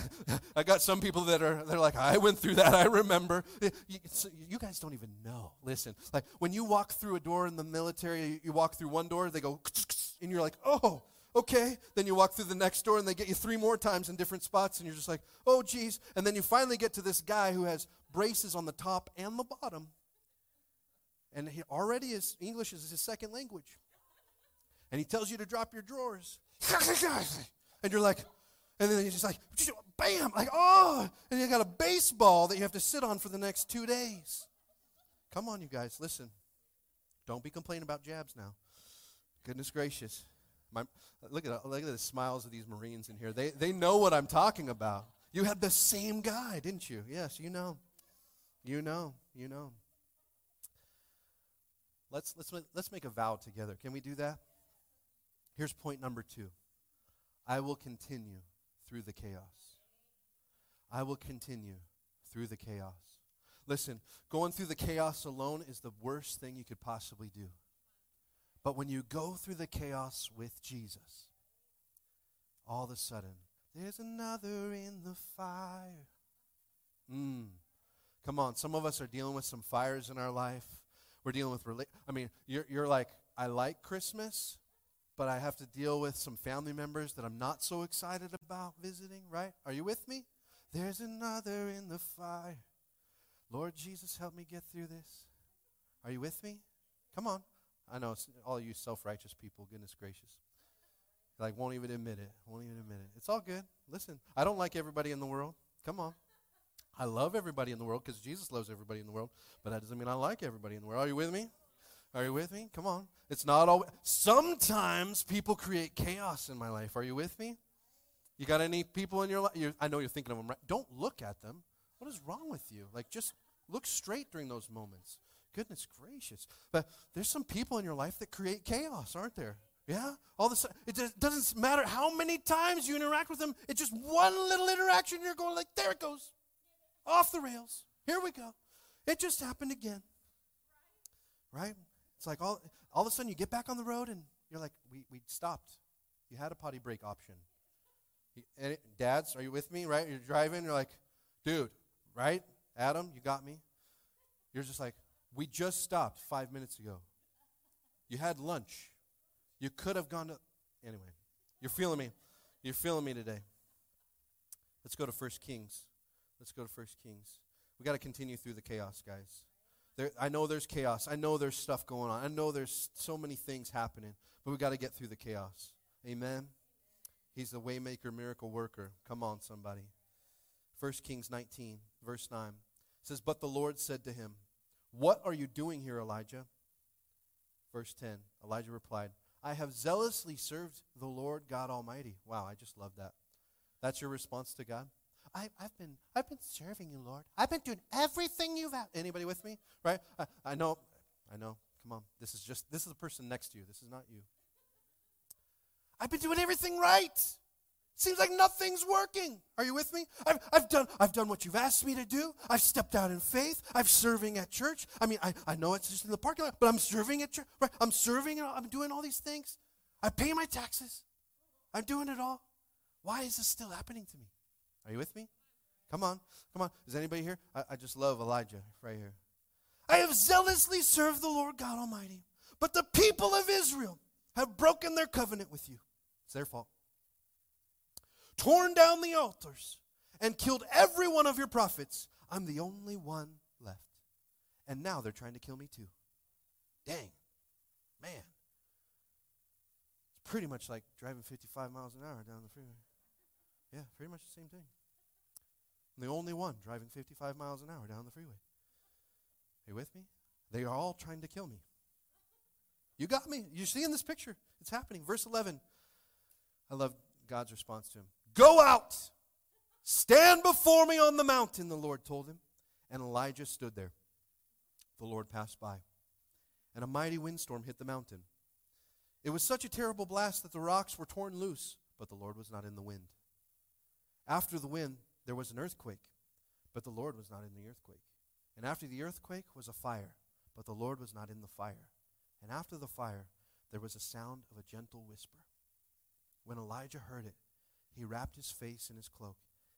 I got some people that are they're like, I went through that. I remember. You, you guys don't even know. Listen, like when you walk through a door in the military, you walk through one door, they go, and you're like, oh, okay. Then you walk through the next door, and they get you three more times in different spots, and you're just like, oh, geez. And then you finally get to this guy who has braces on the top and the bottom, and he already is English is his second language, and he tells you to drop your drawers, and you're like. And then he's just like, bam, like, oh. And you got a baseball that you have to sit on for the next two days. Come on, you guys, listen. Don't be complaining about jabs now. Goodness gracious. My, look, at, look at the smiles of these Marines in here. They, they know what I'm talking about. You had the same guy, didn't you? Yes, you know. You know. You know. Let's, let's, let's make a vow together. Can we do that? Here's point number two I will continue through the chaos. I will continue through the chaos. Listen, going through the chaos alone is the worst thing you could possibly do. But when you go through the chaos with Jesus, all of a sudden, there's another in the fire. Mm. Come on, some of us are dealing with some fires in our life. We're dealing with, I mean, you're, you're like, I like Christmas, but I have to deal with some family members that I'm not so excited about visiting, right? Are you with me? There's another in the fire. Lord Jesus, help me get through this. Are you with me? Come on. I know it's all you self righteous people, goodness gracious. Like, won't even admit it. Won't even admit it. It's all good. Listen, I don't like everybody in the world. Come on. I love everybody in the world because Jesus loves everybody in the world, but that doesn't mean I like everybody in the world. Are you with me? Are you with me? Come on. It's not always. Sometimes people create chaos in my life. Are you with me? You got any people in your life? I know you're thinking of them. Right? Don't look at them. What is wrong with you? Like, just look straight during those moments. Goodness gracious. But there's some people in your life that create chaos, aren't there? Yeah? All a sudden, it just doesn't matter how many times you interact with them. It's just one little interaction. You're going like, there it goes. Off the rails. Here we go. It just happened again. Right? It's like all, all of a sudden you get back on the road and you're like, we, we stopped. You had a potty break option. It- dads, are you with me? Right? You're driving. You're like, dude, right? Adam, you got me. You're just like, we just stopped five minutes ago. You had lunch. You could have gone to. Anyway, you're feeling me. You're feeling me today. Let's go to First Kings. Let's go to First Kings. We got to continue through the chaos, guys. There, I know there's chaos. I know there's stuff going on. I know there's so many things happening, but we got to get through the chaos. Amen. He's the waymaker, miracle worker. Come on, somebody. 1 Kings 19, verse 9 says, But the Lord said to him, What are you doing here, Elijah? Verse 10 Elijah replied, I have zealously served the Lord God Almighty. Wow, I just love that. That's your response to God? I, I've been I've been serving you, Lord. I've been doing everything you've asked. Anybody with me? Right? I, I know, I know. Come on. This is just this is the person next to you. This is not you. I've been doing everything right. Seems like nothing's working. Are you with me? I've, I've, done, I've done what you've asked me to do. I've stepped out in faith. I'm serving at church. I mean, I, I know it's just in the parking lot, but I'm serving at church. Right? I'm serving, and I'm doing all these things. I pay my taxes. I'm doing it all. Why is this still happening to me? Are you with me? Come on. Come on. Is anybody here? I, I just love Elijah right here. I have zealously served the Lord God Almighty, but the people of Israel have broken their covenant with you. It's their fault torn down the altars, and killed every one of your prophets. I'm the only one left. And now they're trying to kill me too. Dang. Man. It's pretty much like driving 55 miles an hour down the freeway. Yeah, pretty much the same thing. I'm the only one driving 55 miles an hour down the freeway. Are you with me? They are all trying to kill me. You got me. You see in this picture. It's happening. Verse 11. I love God's response to him. Go out. Stand before me on the mountain, the Lord told him. And Elijah stood there. The Lord passed by, and a mighty windstorm hit the mountain. It was such a terrible blast that the rocks were torn loose, but the Lord was not in the wind. After the wind, there was an earthquake, but the Lord was not in the earthquake. And after the earthquake was a fire, but the Lord was not in the fire. And after the fire, there was a sound of a gentle whisper. When Elijah heard it, he wrapped his face in his cloak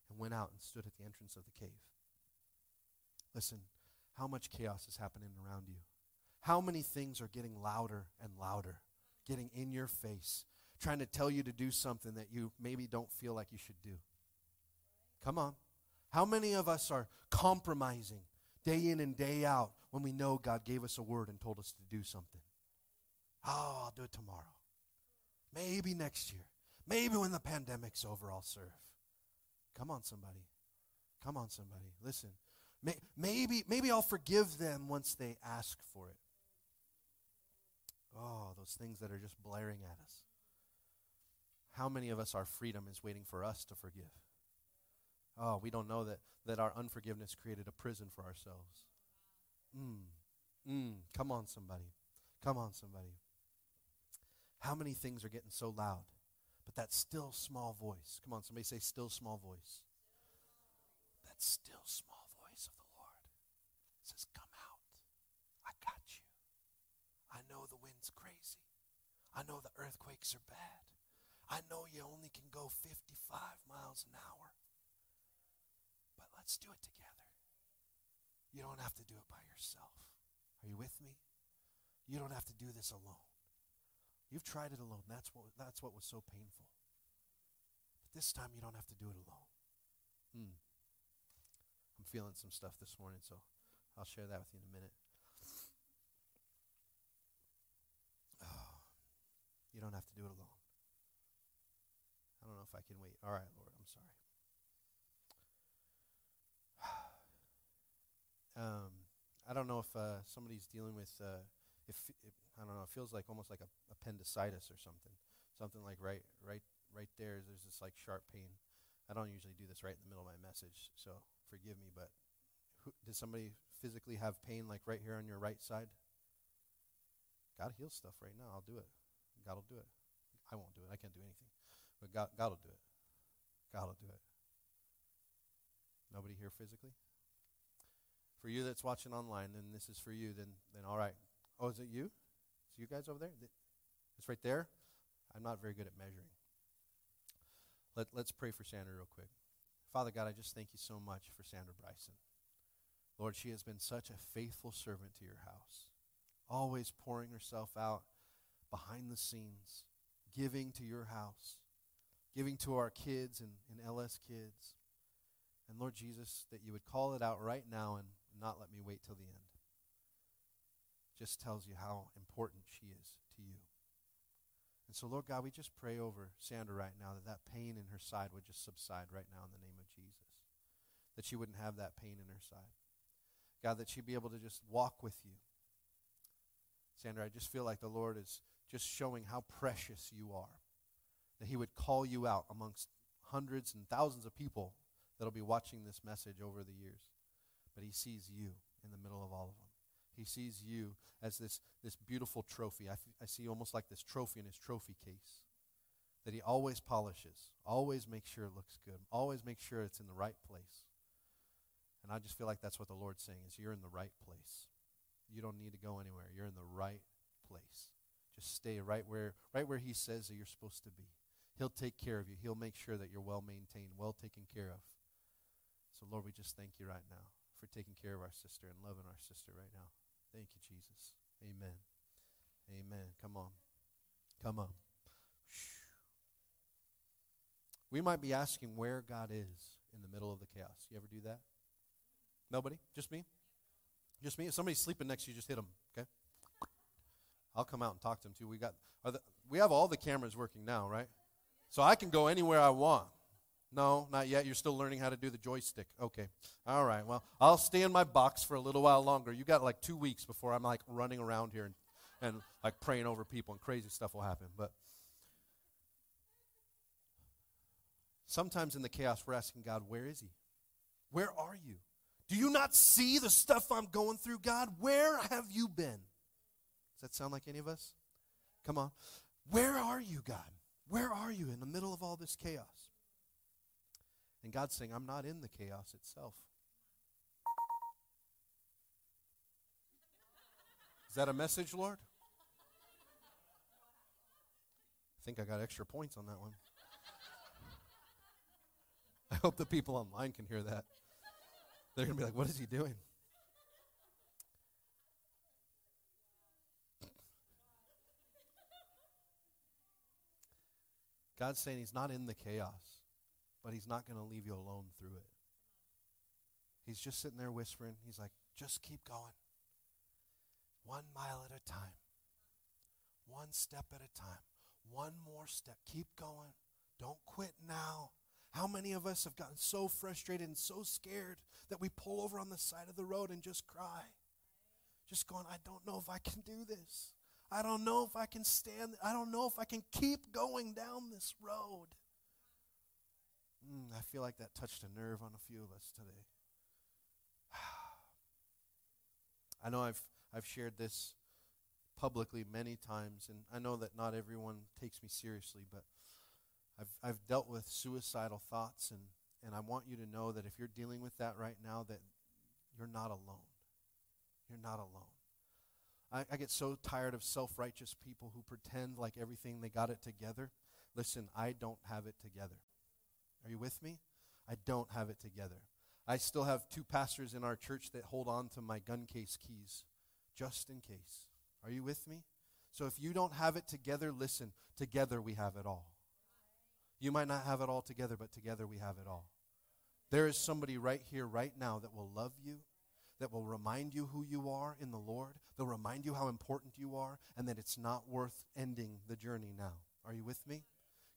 and went out and stood at the entrance of the cave. Listen, how much chaos is happening around you? How many things are getting louder and louder, getting in your face, trying to tell you to do something that you maybe don't feel like you should do? Come on. How many of us are compromising day in and day out when we know God gave us a word and told us to do something? Oh, I'll do it tomorrow. Maybe next year. Maybe when the pandemic's over, I'll serve. Come on, somebody. Come on, somebody. Listen. May, maybe, maybe I'll forgive them once they ask for it. Oh, those things that are just blaring at us. How many of us, our freedom is waiting for us to forgive? Oh, we don't know that, that our unforgiveness created a prison for ourselves. Mm, mm, come on, somebody. Come on, somebody. How many things are getting so loud? But that still small voice. Come on, somebody say, still small voice. That still small voice of the Lord says, Come out. I got you. I know the wind's crazy. I know the earthquakes are bad. I know you only can go 55 miles an hour. But let's do it together. You don't have to do it by yourself. Are you with me? You don't have to do this alone. You've tried it alone. That's what, that's what was so painful. But this time you don't have to do it alone. Hmm. I'm feeling some stuff this morning, so I'll share that with you in a minute. Oh, you don't have to do it alone. I don't know if I can wait. All right, Lord, I'm sorry. um, I don't know if uh, somebody's dealing with uh, if, if I don't know, it feels like almost like a appendicitis or something. Something like right, right, right there. There's this like sharp pain. I don't usually do this right in the middle of my message, so forgive me. But who, does somebody physically have pain like right here on your right side? God heals stuff right now. I'll do it. God will do it. I won't do it. I can't do anything. But God, God will do it. God will do it. Nobody here physically? For you that's watching online, and this is for you, then, then all right. Oh, is it you? You guys over there? It's right there. I'm not very good at measuring. Let, let's pray for Sandra real quick. Father God, I just thank you so much for Sandra Bryson. Lord, she has been such a faithful servant to your house, always pouring herself out behind the scenes, giving to your house, giving to our kids and, and LS kids. And Lord Jesus, that you would call it out right now and not let me wait till the end just tells you how important she is to you. And so, Lord God, we just pray over Sandra right now that that pain in her side would just subside right now in the name of Jesus. That she wouldn't have that pain in her side. God, that she'd be able to just walk with you. Sandra, I just feel like the Lord is just showing how precious you are. That He would call you out amongst hundreds and thousands of people that'll be watching this message over the years. But He sees you in the middle of all of them. He sees you as this, this beautiful trophy. I, f- I see you almost like this trophy in his trophy case that He always polishes, always makes sure it looks good, always makes sure it's in the right place. And I just feel like that's what the Lord's saying is you're in the right place. You don't need to go anywhere. You're in the right place. Just stay right where right where he says that you're supposed to be. He'll take care of you. He'll make sure that you're well maintained, well taken care of. So Lord, we just thank you right now for taking care of our sister and loving our sister right now. Thank you, Jesus. Amen. Amen. Come on. Come on. We might be asking where God is in the middle of the chaos. You ever do that? Nobody? Just me? Just me? If somebody's sleeping next to you, just hit them, okay? I'll come out and talk to them too. We got the, we have all the cameras working now, right? So I can go anywhere I want. No, not yet. You're still learning how to do the joystick. Okay. All right. Well, I'll stay in my box for a little while longer. You got like 2 weeks before I'm like running around here and and like praying over people and crazy stuff will happen. But sometimes in the chaos, we're asking God, where is He? Where are you? Do you not see the stuff I'm going through, God? Where have you been? Does that sound like any of us? Come on. Where are you, God? Where are you in the middle of all this chaos? And God's saying, I'm not in the chaos itself. Is that a message, Lord? I think I got extra points on that one. I hope the people online can hear that. They're going to be like, what is he doing? God's saying he's not in the chaos, but he's not going to leave you alone through it. He's just sitting there whispering. He's like, just keep going. One mile at a time, one step at a time, one more step. Keep going. Don't quit now. How many of us have gotten so frustrated and so scared that we pull over on the side of the road and just cry? Just going, I don't know if I can do this. I don't know if I can stand. I don't know if I can keep going down this road. Mm, I feel like that touched a nerve on a few of us today. I know I've I've shared this publicly many times, and I know that not everyone takes me seriously, but I've, I've dealt with suicidal thoughts, and, and I want you to know that if you're dealing with that right now, that you're not alone. You're not alone. I, I get so tired of self righteous people who pretend like everything they got it together. Listen, I don't have it together. Are you with me? I don't have it together. I still have two pastors in our church that hold on to my gun case keys just in case. Are you with me? So if you don't have it together, listen, together we have it all. You might not have it all together, but together we have it all. There is somebody right here, right now, that will love you, that will remind you who you are in the Lord. They'll remind you how important you are, and that it's not worth ending the journey now. Are you with me?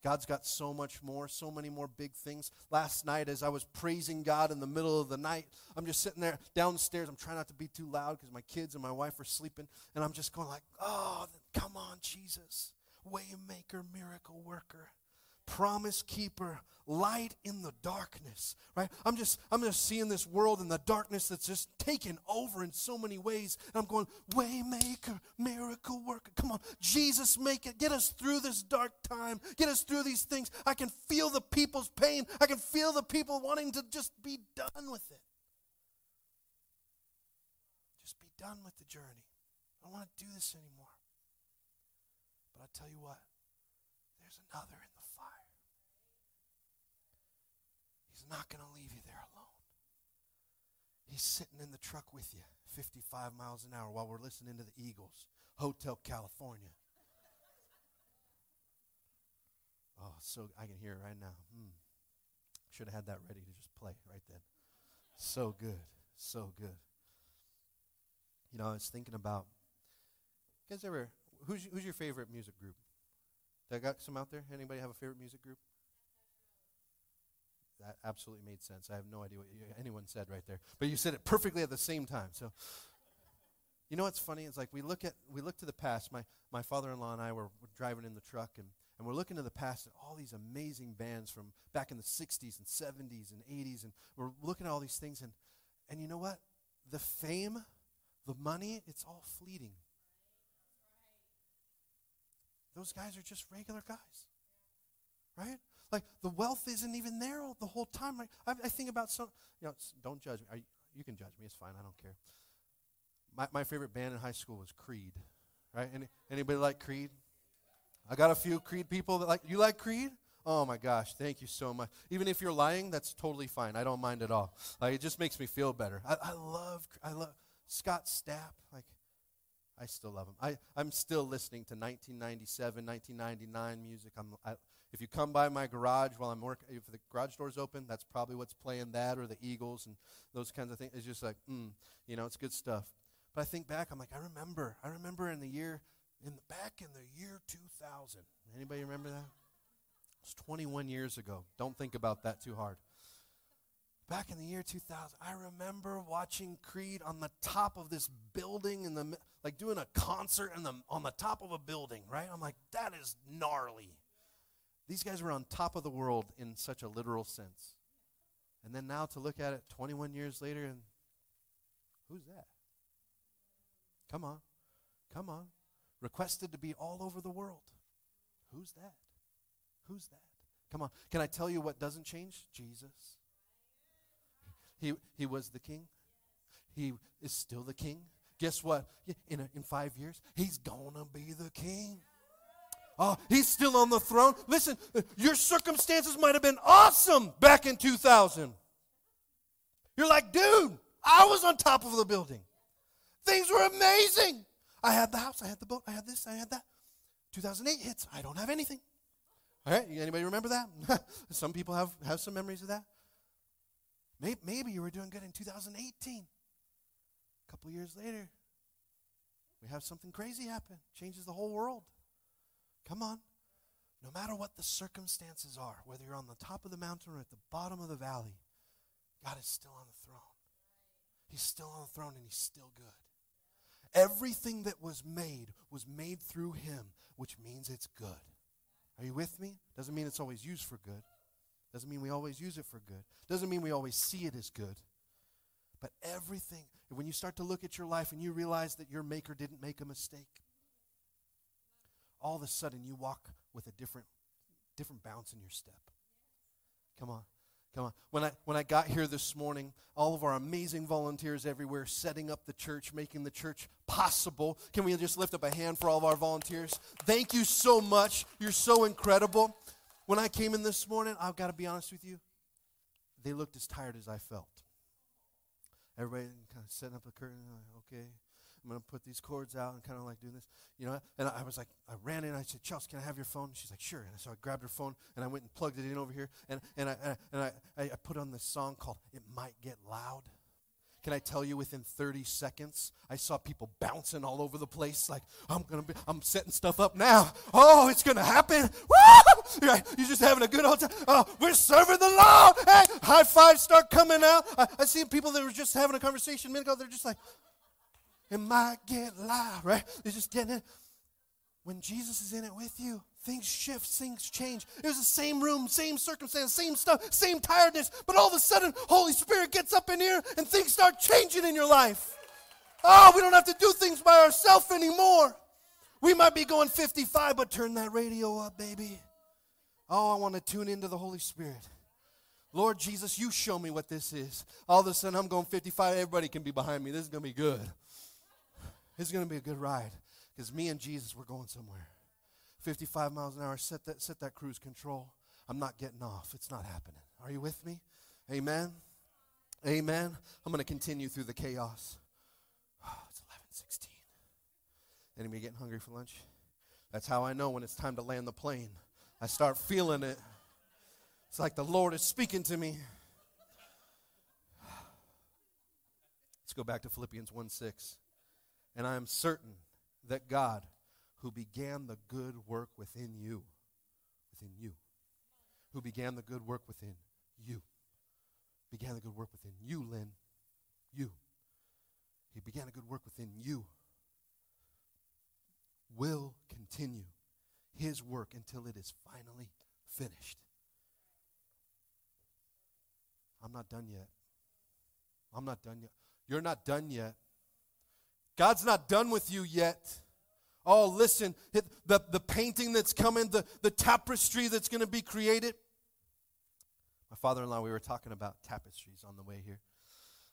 God's got so much more, so many more big things. Last night, as I was praising God in the middle of the night, I'm just sitting there downstairs. I'm trying not to be too loud because my kids and my wife are sleeping, and I'm just going like, "Oh, come on, Jesus, waymaker, miracle worker." Promise keeper, light in the darkness, right? I'm just I'm just seeing this world in the darkness that's just taken over in so many ways. And I'm going, waymaker, miracle worker. Come on, Jesus, make it. Get us through this dark time. Get us through these things. I can feel the people's pain. I can feel the people wanting to just be done with it. Just be done with the journey. I don't want to do this anymore. But I tell you what, there's another in the not going to leave you there alone. He's sitting in the truck with you, 55 miles an hour, while we're listening to the Eagles, Hotel California. Oh, so I can hear it right now. Hmm. Should have had that ready to just play right then. So good. So good. You know, I was thinking about. You guys ever? Who's who's your favorite music group? I got some out there? Anybody have a favorite music group? That absolutely made sense. I have no idea what you, anyone said right there, but you said it perfectly at the same time. So, you know what's funny? It's like we look at we look to the past. My my father-in-law and I were, were driving in the truck, and and we're looking to the past at all these amazing bands from back in the '60s and '70s and '80s, and we're looking at all these things, and and you know what? The fame, the money, it's all fleeting. Those guys are just regular guys. right? Like the wealth isn't even there all- the whole time. Like I, I think about some, you know, don't judge me. You, you can judge me. It's fine. I don't care. My, my favorite band in high school was Creed, right? Any, anybody like Creed? I got a few Creed people that like, you like Creed? Oh my gosh, thank you so much. Even if you're lying, that's totally fine. I don't mind at all. Like it just makes me feel better. I, I love, I love Scott Stapp. Like I still love him. I, I'm still listening to 1997, 1999 music. I'm, I, if you come by my garage while I'm working, if the garage door's open, that's probably what's playing that or the Eagles and those kinds of things. It's just like, mm, you know, it's good stuff. But I think back, I'm like, I remember, I remember in the year, in the back in the year 2000. Anybody remember that? It's 21 years ago. Don't think about that too hard. Back in the year 2000, I remember watching Creed on the top of this building in the like doing a concert in the on the top of a building, right? I'm like, that is gnarly. These guys were on top of the world in such a literal sense. And then now to look at it 21 years later and who's that? Come on. Come on. Requested to be all over the world. Who's that? Who's that? Come on. Can I tell you what doesn't change? Jesus. He, he was the king. He is still the king. Guess what? In, a, in five years, he's going to be the king. Oh, he's still on the throne. Listen, your circumstances might have been awesome back in 2000. You're like, dude, I was on top of the building. Things were amazing. I had the house, I had the boat, I had this, I had that. 2008 hits, I don't have anything. All right, anybody remember that? some people have, have some memories of that. Maybe, maybe you were doing good in 2018. A couple years later, we have something crazy happen, changes the whole world. Come on. No matter what the circumstances are, whether you're on the top of the mountain or at the bottom of the valley, God is still on the throne. He's still on the throne and he's still good. Everything that was made was made through him, which means it's good. Are you with me? Doesn't mean it's always used for good. Doesn't mean we always use it for good. Doesn't mean we always see it as good. But everything, when you start to look at your life and you realize that your maker didn't make a mistake, all of a sudden you walk with a different different bounce in your step. Come on. Come on. When I when I got here this morning, all of our amazing volunteers everywhere setting up the church, making the church possible. Can we just lift up a hand for all of our volunteers? Thank you so much. You're so incredible. When I came in this morning, I've got to be honest with you, they looked as tired as I felt. Everybody kind of setting up a curtain, okay, I'm going to put these cords out and kind of like doing this, you know. And I was like, I ran in, I said, Chelsea, can I have your phone? She's like, sure. And so I grabbed her phone and I went and plugged it in over here. And, and, I, and, I, and I, I put on this song called It Might Get Loud. Can I tell you within 30 seconds, I saw people bouncing all over the place like, I'm going to be, I'm setting stuff up now. Oh, it's going to happen. Woo! You're just having a good old time. Oh, we're serving the Lord. Hey, high fives start coming out. I, I see people that were just having a conversation a minute ago. They're just like, it might get loud, right? They're just getting it. When Jesus is in it with you, things shift, things change. It was the same room, same circumstance, same stuff, same tiredness, but all of a sudden, Holy Spirit gets up in here and things start changing in your life. Oh, we don't have to do things by ourselves anymore. We might be going 55, but turn that radio up, baby. Oh, I want to tune into the Holy Spirit. Lord Jesus, you show me what this is. All of a sudden, I'm going 55. Everybody can be behind me. This is going to be good. Is going to be a good ride because me and Jesus, we're going somewhere. 55 miles an hour, set that, set that cruise control. I'm not getting off. It's not happening. Are you with me? Amen. Amen. I'm going to continue through the chaos. it's 11:16. Anybody getting hungry for lunch? That's how I know when it's time to land the plane. I start feeling it. It's like the Lord is speaking to me. Let's go back to Philippians 1 6. And I am certain that God, who began the good work within you, within you, who began the good work within you, began the good work within you, Lynn, you. He began a good work within you, will continue his work until it is finally finished. I'm not done yet. I'm not done yet. You're not done yet. God's not done with you yet. Oh, listen, the, the painting that's coming, the, the tapestry that's going to be created. My father in law, we were talking about tapestries on the way here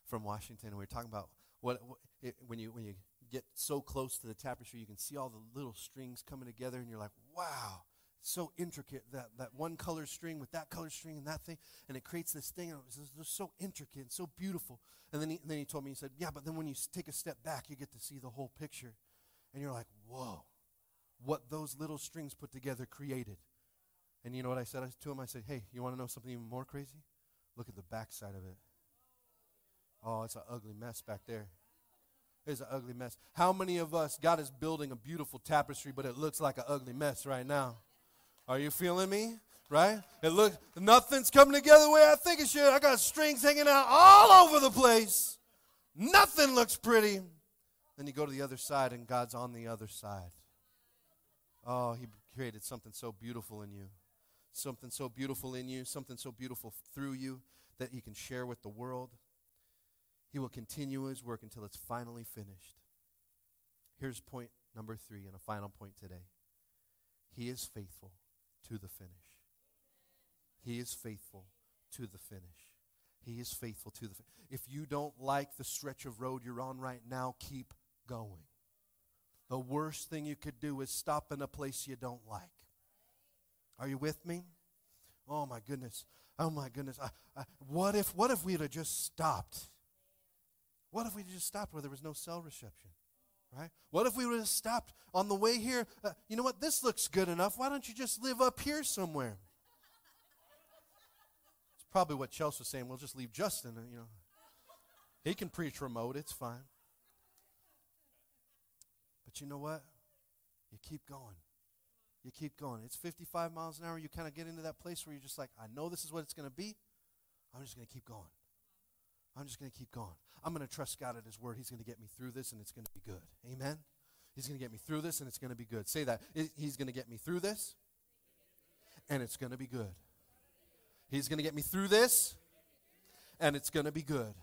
from Washington, and we were talking about what, what it, when, you, when you get so close to the tapestry, you can see all the little strings coming together, and you're like, wow, so intricate. That, that one color string with that color string and that thing, and it creates this thing, and it was just so intricate and so beautiful. And then he, then he told me, he said, yeah, but then when you take a step back, you get to see the whole picture. And you're like, whoa, what those little strings put together created. And you know what I said to him? I said, hey, you want to know something even more crazy? Look at the backside of it. Oh, it's an ugly mess back there. It's an ugly mess. How many of us, God is building a beautiful tapestry, but it looks like an ugly mess right now? Are you feeling me? Right? It looks, nothing's coming together the way I think it should. I got strings hanging out all over the place. Nothing looks pretty. Then you go to the other side, and God's on the other side. Oh, He created something so beautiful in you. Something so beautiful in you, something so beautiful through you that He can share with the world. He will continue His work until it's finally finished. Here's point number three, and a final point today He is faithful to the finish. He is faithful to the finish. He is faithful to the finish. If you don't like the stretch of road you're on right now, keep going. The worst thing you could do is stop in a place you don't like. Are you with me? Oh my goodness. Oh my goodness. I, I, what if what if we'd have just stopped? What if we just stopped where there was no cell reception? Right? What if we would have stopped on the way here? Uh, you know what? This looks good enough. Why don't you just live up here somewhere? It's probably what Chelsea was saying. We'll just leave Justin. uh, You know, he can preach remote. It's fine. But you know what? You keep going. You keep going. It's 55 miles an hour. You kind of get into that place where you're just like, I know this is what it's going to be. I'm just going to keep going. I'm just going to keep going. I'm going to trust God at His word. He's going to get me through this and it's going to be good. Amen? He's going to get me through this and it's going to be good. Say that. He's going to get me through this and it's going to be good. He's going to get me through this and it's going to be good.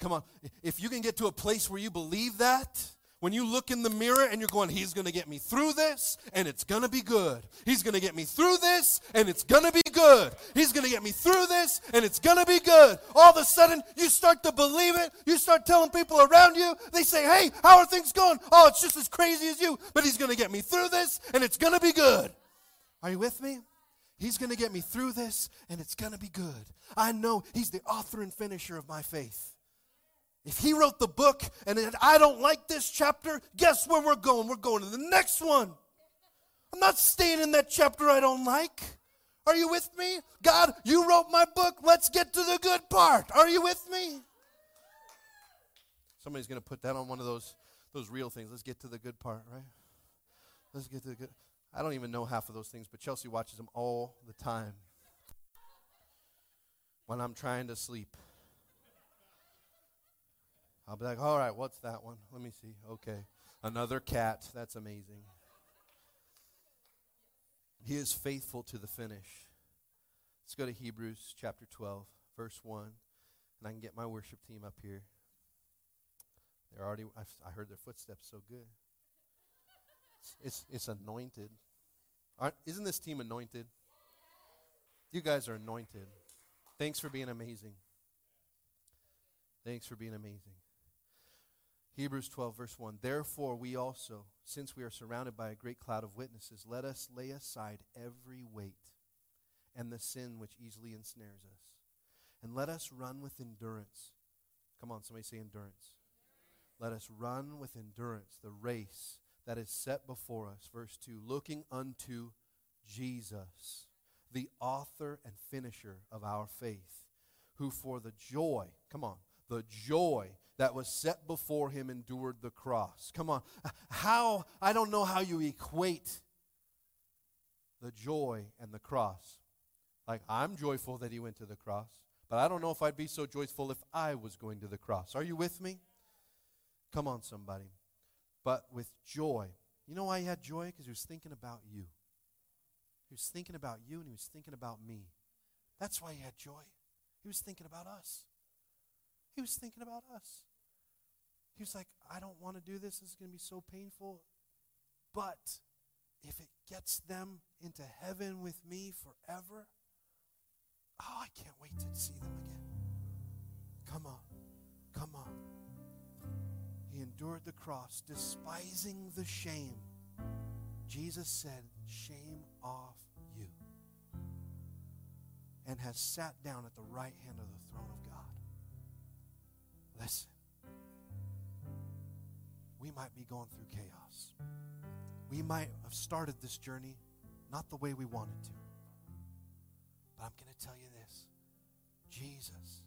Come on. If you can get to a place where you believe that, when you look in the mirror and you're going, He's going to get me through this and it's going to be good. He's going to get me through this and it's going to be good. He's going to get me through this and it's going to be good. All of a sudden, you start to believe it. You start telling people around you, they say, Hey, how are things going? Oh, it's just as crazy as you, but He's going to get me through this and it's going to be good. Are you with me? He's going to get me through this and it's going to be good. I know He's the author and finisher of my faith. If he wrote the book and I don't like this chapter, guess where we're going? We're going to the next one. I'm not staying in that chapter I don't like. Are you with me? God, you wrote my book. Let's get to the good part. Are you with me? Somebody's going to put that on one of those those reel things. Let's get to the good part, right? Let's get to the good. I don't even know half of those things, but Chelsea watches them all the time. When I'm trying to sleep. I'll be like, all right, what's that one? Let me see. Okay. Another cat. That's amazing. He is faithful to the finish. Let's go to Hebrews chapter 12, verse 1. And I can get my worship team up here. They're already, I've, I heard their footsteps so good. It's, it's anointed. Aren't, isn't this team anointed? You guys are anointed. Thanks for being amazing. Thanks for being amazing. Hebrews 12, verse 1. Therefore, we also, since we are surrounded by a great cloud of witnesses, let us lay aside every weight and the sin which easily ensnares us. And let us run with endurance. Come on, somebody say endurance. Let us run with endurance the race that is set before us. Verse 2 Looking unto Jesus, the author and finisher of our faith, who for the joy, come on, the joy that was set before him endured the cross. Come on. How, I don't know how you equate the joy and the cross. Like, I'm joyful that he went to the cross, but I don't know if I'd be so joyful if I was going to the cross. Are you with me? Come on, somebody. But with joy. You know why he had joy? Because he was thinking about you. He was thinking about you and he was thinking about me. That's why he had joy. He was thinking about us. He was thinking about us. He was like, I don't want to do this. This is going to be so painful. But if it gets them into heaven with me forever, oh, I can't wait to see them again. Come on. Come on. He endured the cross, despising the shame. Jesus said, Shame off you. And has sat down at the right hand of the throne of God. Listen, we might be going through chaos. We might have started this journey not the way we wanted to. But I'm going to tell you this Jesus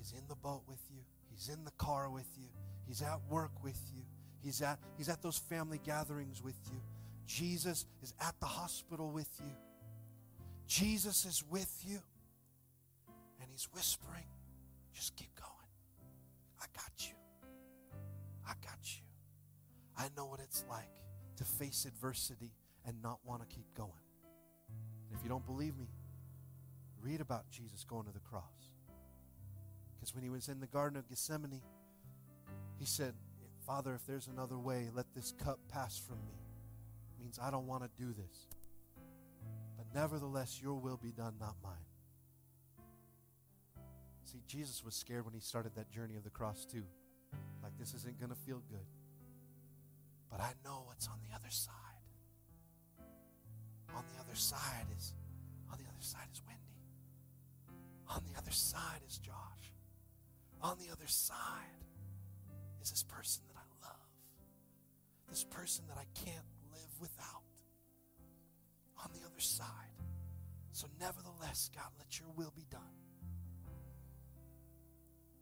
is in the boat with you, He's in the car with you, He's at work with you, He's at, he's at those family gatherings with you. Jesus is at the hospital with you. Jesus is with you. And He's whispering, just keep going. I got you. I got you. I know what it's like to face adversity and not want to keep going. And if you don't believe me, read about Jesus going to the cross. Because when he was in the Garden of Gethsemane, he said, Father, if there's another way, let this cup pass from me. It means I don't want to do this. But nevertheless, your will be done, not mine. See, Jesus was scared when he started that journey of the cross, too. Like, this isn't going to feel good. But I know what's on the other side. On the other side is, on the other side is Wendy. On the other side is Josh. On the other side is this person that I love. This person that I can't live without. On the other side. So, nevertheless, God, let your will be done.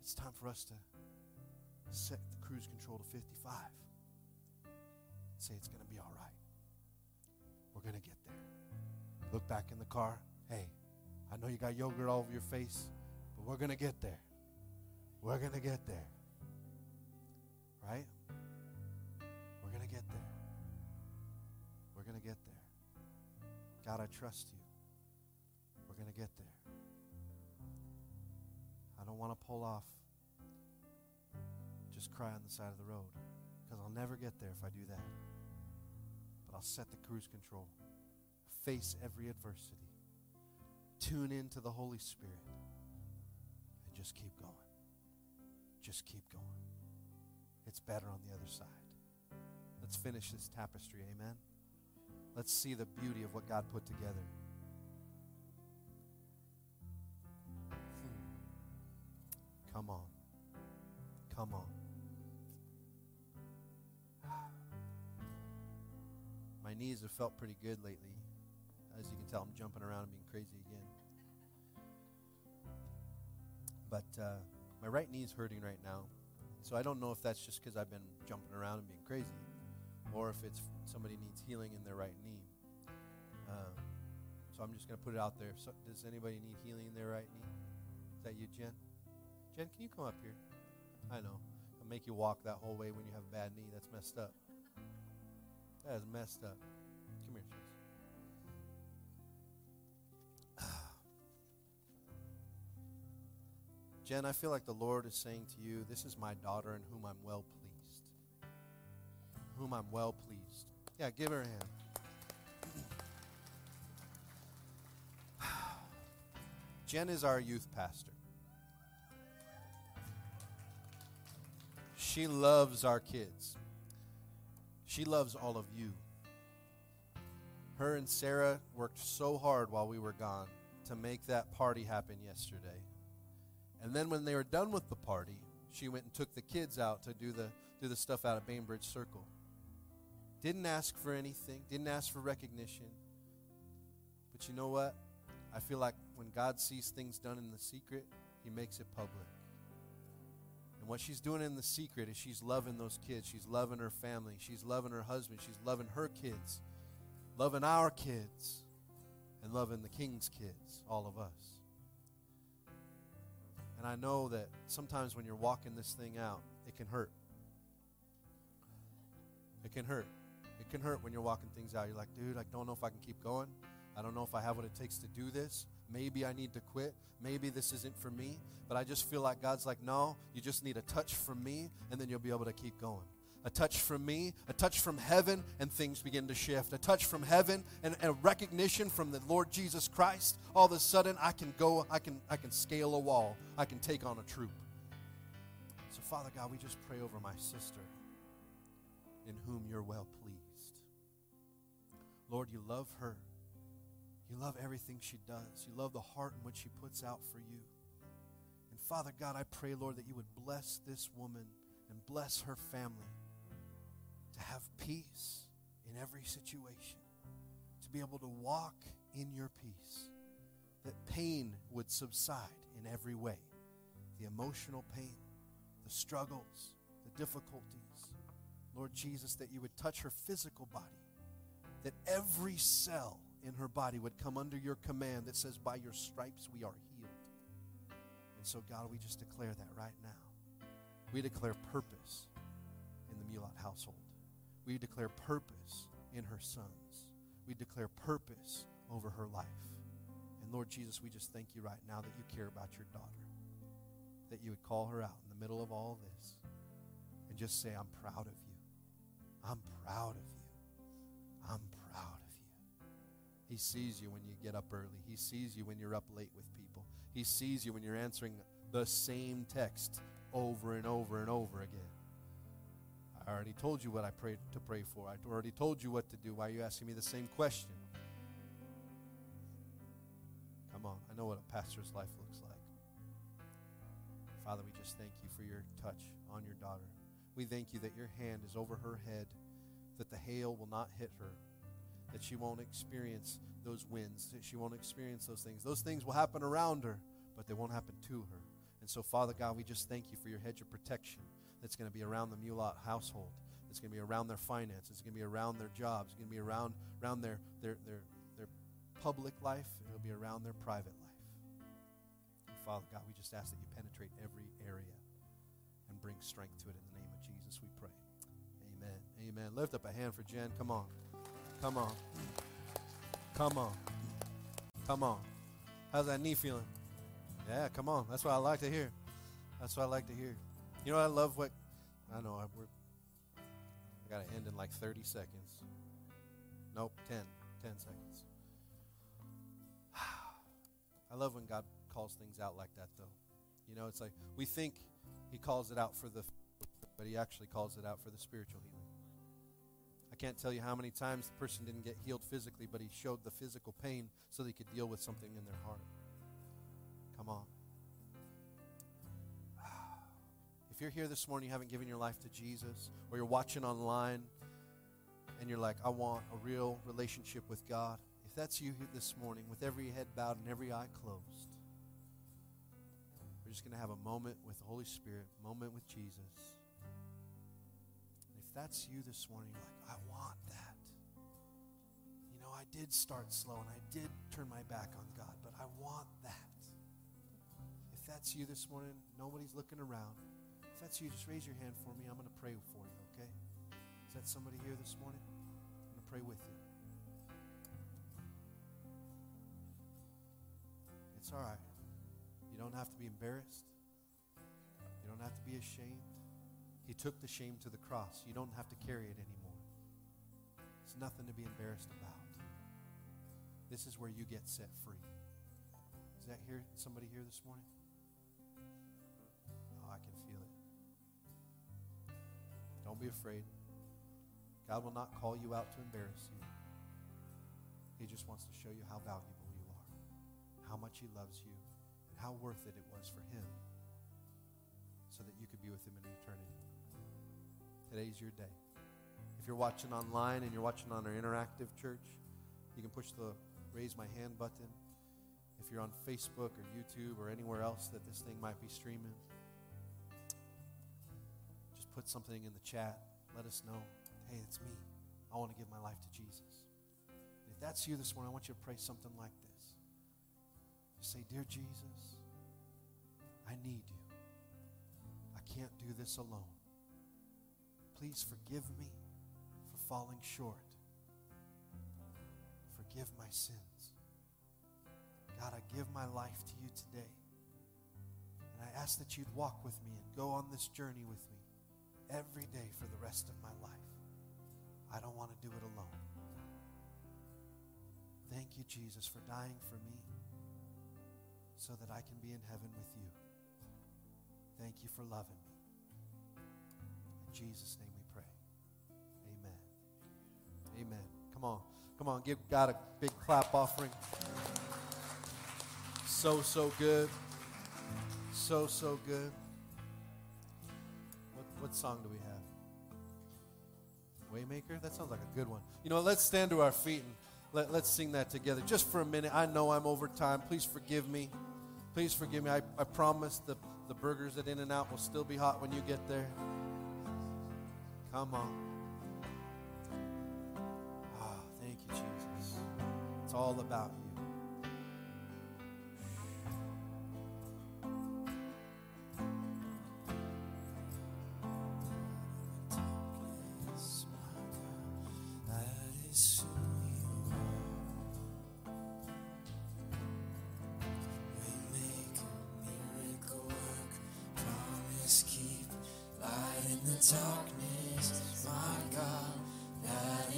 It's time for us to set the cruise control to 55 say it's going to be all right. We're going to get there. Look back in the car. Hey, I know you got yogurt all over your face, but we're going to get there. We're going to get there. Right? We're going to get there. We're going to get there. God, I trust you. We're going to get there. I don't want to pull off. Just cry on the side of the road because I'll never get there if I do that. But I'll set the cruise control, face every adversity, tune into the Holy Spirit, and just keep going. Just keep going. It's better on the other side. Let's finish this tapestry, amen? Let's see the beauty of what God put together. Hmm. Come on. Come on. My knees have felt pretty good lately. As you can tell, I'm jumping around and being crazy again. But uh, my right knee is hurting right now. So I don't know if that's just because I've been jumping around and being crazy, or if it's somebody needs healing in their right knee. Um, so I'm just going to put it out there. So, does anybody need healing in their right knee? Is that you, Jen? Jen, can you come up here? I know. I'll make you walk that whole way when you have a bad knee. That's messed up. That is messed up. Come here, Sis. Jen, I feel like the Lord is saying to you, This is my daughter in whom I'm well pleased. Whom I'm well pleased. Yeah, give her a hand. Jen is our youth pastor. She loves our kids. She loves all of you. Her and Sarah worked so hard while we were gone to make that party happen yesterday. And then when they were done with the party, she went and took the kids out to do the do the stuff out at Bainbridge Circle. Didn't ask for anything, didn't ask for recognition. But you know what? I feel like when God sees things done in the secret, he makes it public. And what she's doing in the secret is she's loving those kids. She's loving her family. She's loving her husband. She's loving her kids, loving our kids, and loving the king's kids, all of us. And I know that sometimes when you're walking this thing out, it can hurt. It can hurt. It can hurt when you're walking things out. You're like, dude, I don't know if I can keep going. I don't know if I have what it takes to do this. Maybe I need to quit. Maybe this isn't for me. But I just feel like God's like, no, you just need a touch from me, and then you'll be able to keep going. A touch from me, a touch from heaven, and things begin to shift. A touch from heaven and, a recognition from the Lord Jesus Christ. All of a sudden, I can go, I can, I can scale a wall, I can take on a troop. So, Father God, we just pray over my sister in whom you're well pleased. Lord, you love her. You love everything she does. You love the heart in which she puts out for you. And Father God, I pray, Lord, that you would bless this woman and bless her family to have peace in every situation, to be able to walk in your peace, that pain would subside in every way the emotional pain, the struggles, the difficulties. Lord Jesus, that you would touch her physical body, that every cell in her body would come under your command that says, By your stripes we are healed. And so, God, we just declare that right now. We declare purpose in the Mulat household. We declare purpose in her sons. We declare purpose over her life. And Lord Jesus, we just thank you right now that you care about your daughter, that you would call her out in the middle of all this and just say, I'm proud of you. I'm proud of you. I'm. He sees you when you get up early. He sees you when you're up late with people. He sees you when you're answering the same text over and over and over again. I already told you what I prayed to pray for. I already told you what to do. Why are you asking me the same question? Come on. I know what a pastor's life looks like. Father, we just thank you for your touch on your daughter. We thank you that your hand is over her head, that the hail will not hit her, that she won't experience those winds, that she won't experience those things. Those things will happen around her, but they won't happen to her. And so, Father God, we just thank you for your hedge of protection that's going to be around the Mulat household. It's going to be around their finances. It's going to be around their jobs. It's going to be around, around their, their, their, their public life. It'll be around their private life. And Father God, we just ask that you penetrate every area and bring strength to it in the name of Jesus, we pray. Amen. Amen. Lift up a hand for Jen. Come on. Come on. Come on. Come on. How's that knee feeling? Yeah, come on. That's what I like to hear. That's what I like to hear. You know, I love what I know. I, I got to end in like 30 seconds. Nope, 10. 10 seconds. I love when God calls things out like that, though. You know, it's like we think He calls it out for the, but He actually calls it out for the spiritual healing. I can't tell you how many times the person didn't get healed physically, but He showed the physical pain so they could deal with something in their heart. Come on. If you're here this morning, you haven't given your life to Jesus, or you're watching online and you're like, I want a real relationship with God. If that's you here this morning, with every head bowed and every eye closed, we're just going to have a moment with the Holy Spirit, moment with Jesus. That's you this morning, you're like, I want that. You know, I did start slow and I did turn my back on God, but I want that. If that's you this morning, nobody's looking around. If that's you, just raise your hand for me. I'm going to pray for you, okay? Is that somebody here this morning? I'm going to pray with you. It's all right. You don't have to be embarrassed. You don't have to be ashamed. He took the shame to the cross. You don't have to carry it anymore. It's nothing to be embarrassed about. This is where you get set free. Is that here somebody here this morning? Oh, I can feel it. Don't be afraid. God will not call you out to embarrass you. He just wants to show you how valuable you are, how much He loves you, and how worth it it was for Him so that you could be with Him in eternity. Today's your day. If you're watching online and you're watching on our interactive church, you can push the raise my hand button. If you're on Facebook or YouTube or anywhere else that this thing might be streaming, just put something in the chat. Let us know. Hey, it's me. I want to give my life to Jesus. And if that's you this morning, I want you to pray something like this. Just say, Dear Jesus, I need you. I can't do this alone. Please forgive me for falling short. Forgive my sins. God, I give my life to you today. And I ask that you'd walk with me and go on this journey with me. every day for the rest of my life. I don't want to do it alone. Thank you, Jesus, for dying for me so that I can be in heaven with you. Thank you for loving me. Jesus' name we pray. Amen. Amen. Come on. Come on. Give God a big clap offering. So, so good. So, so good. What, what song do we have? Waymaker? That sounds like a good one. You know, let's stand to our feet and let, let's sing that together just for a minute. I know I'm over time. Please forgive me. Please forgive me. I, I promise the, the burgers at In N Out will still be hot when you get there. Come on. Ah, thank you, Jesus. It's all about you. That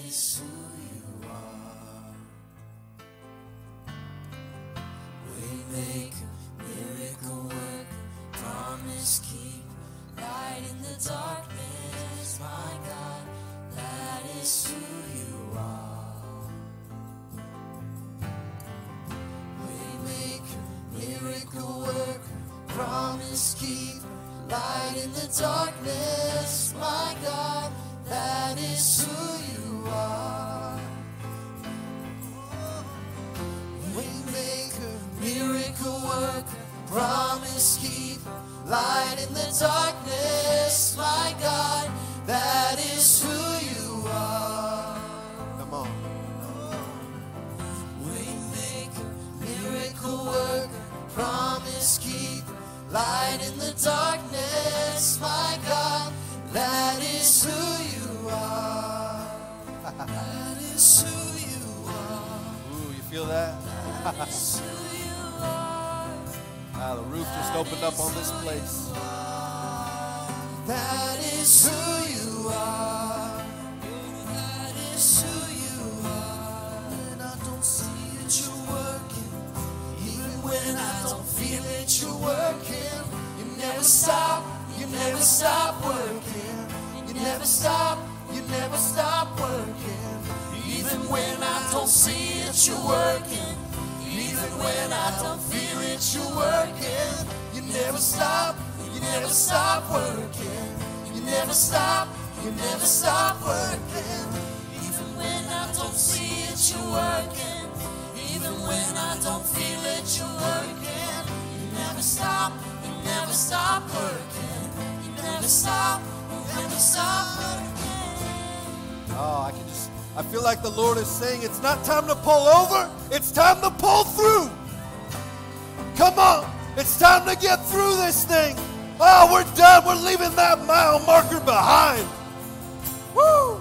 who you are. Miracle work, promise keep, light in the darkness. My God, that is who you are. Miracle promise keep, light in the darkness. Opened up on this place. That is who like the Lord is saying it's not time to pull over, it's time to pull through. Come on, it's time to get through this thing. Oh, we're done. We're leaving that mile marker behind. Woo!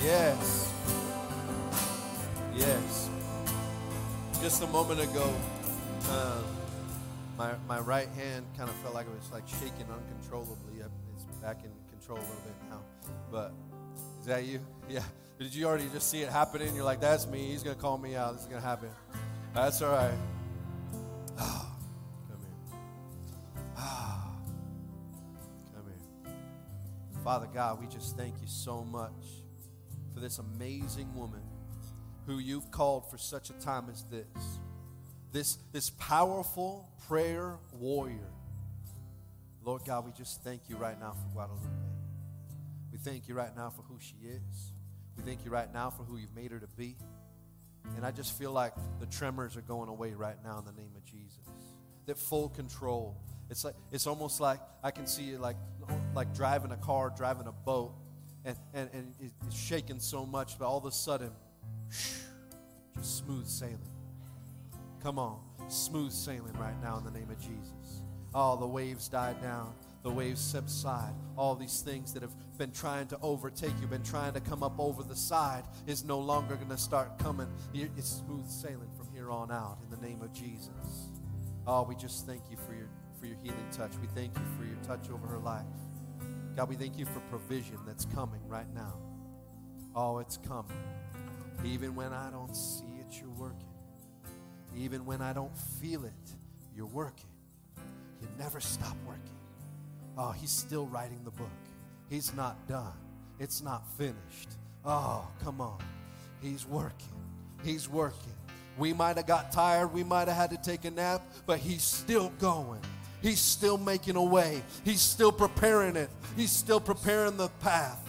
Yes. Yes. Just a moment ago, um, my, my right hand kind of felt like it was like shaking uncontrollably. It's back in control a little bit now. But is that you? Yeah. Did you already just see it happening? You're like, that's me. He's going to call me out. This is going to happen. That's all right. Come here. Come here. Father God, we just thank you so much for this amazing woman who you've called for such a time as this this, this powerful prayer warrior. Lord God, we just thank you right now for Guadalupe. We thank you right now for who she is. We thank you right now for who you've made her to be. And I just feel like the tremors are going away right now in the name of Jesus. That full control. It's like it's almost like I can see it like like driving a car, driving a boat, and, and, and it's shaking so much, but all of a sudden, just smooth sailing. Come on, smooth sailing right now in the name of Jesus. Oh, the waves died down. The waves subside. All these things that have been trying to overtake you, been trying to come up over the side, is no longer going to start coming. It's smooth sailing from here on out in the name of Jesus. Oh, we just thank you for your for your healing touch. We thank you for your touch over her life. God, we thank you for provision that's coming right now. Oh, it's coming. Even when I don't see it, you're working. Even when I don't feel it, you're working. You never stop working. Oh, he's still writing the book. He's not done. It's not finished. Oh, come on. He's working. He's working. We might have got tired. We might have had to take a nap, but he's still going. He's still making a way. He's still preparing it. He's still preparing the path.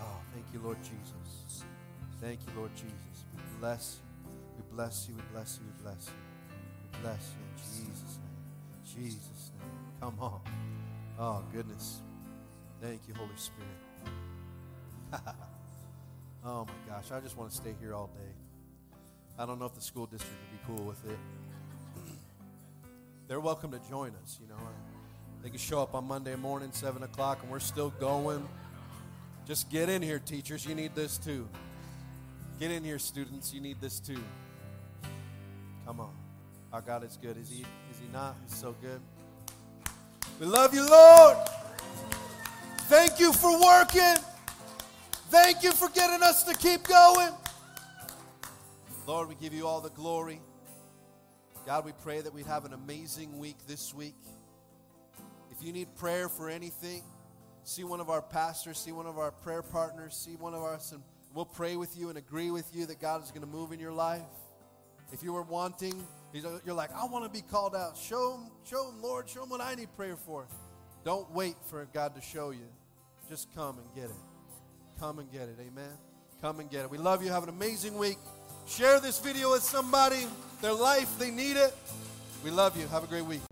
Oh, thank you, Lord Jesus. Thank you, Lord Jesus. We bless you. We bless you. We bless you. We bless you. We bless you. Jesus' name. Come on. Oh, goodness. Thank you, Holy Spirit. oh, my gosh. I just want to stay here all day. I don't know if the school district would be cool with it. They're welcome to join us, you know. They can show up on Monday morning, 7 o'clock, and we're still going. Just get in here, teachers. You need this too. Get in here, students. You need this too. Come on. Our God is good. Is He? Is He not? He's so good. We love you, Lord. Thank you for working. Thank you for getting us to keep going. Lord, we give you all the glory. God, we pray that we'd have an amazing week this week. If you need prayer for anything, see one of our pastors, see one of our prayer partners, see one of us, and we'll pray with you and agree with you that God is going to move in your life. If you were wanting, you're like, I want to be called out. Show them, show them, Lord, show them what I need prayer for. Don't wait for God to show you. Just come and get it. Come and get it. Amen. Come and get it. We love you. Have an amazing week. Share this video with somebody. Their life, they need it. We love you. Have a great week.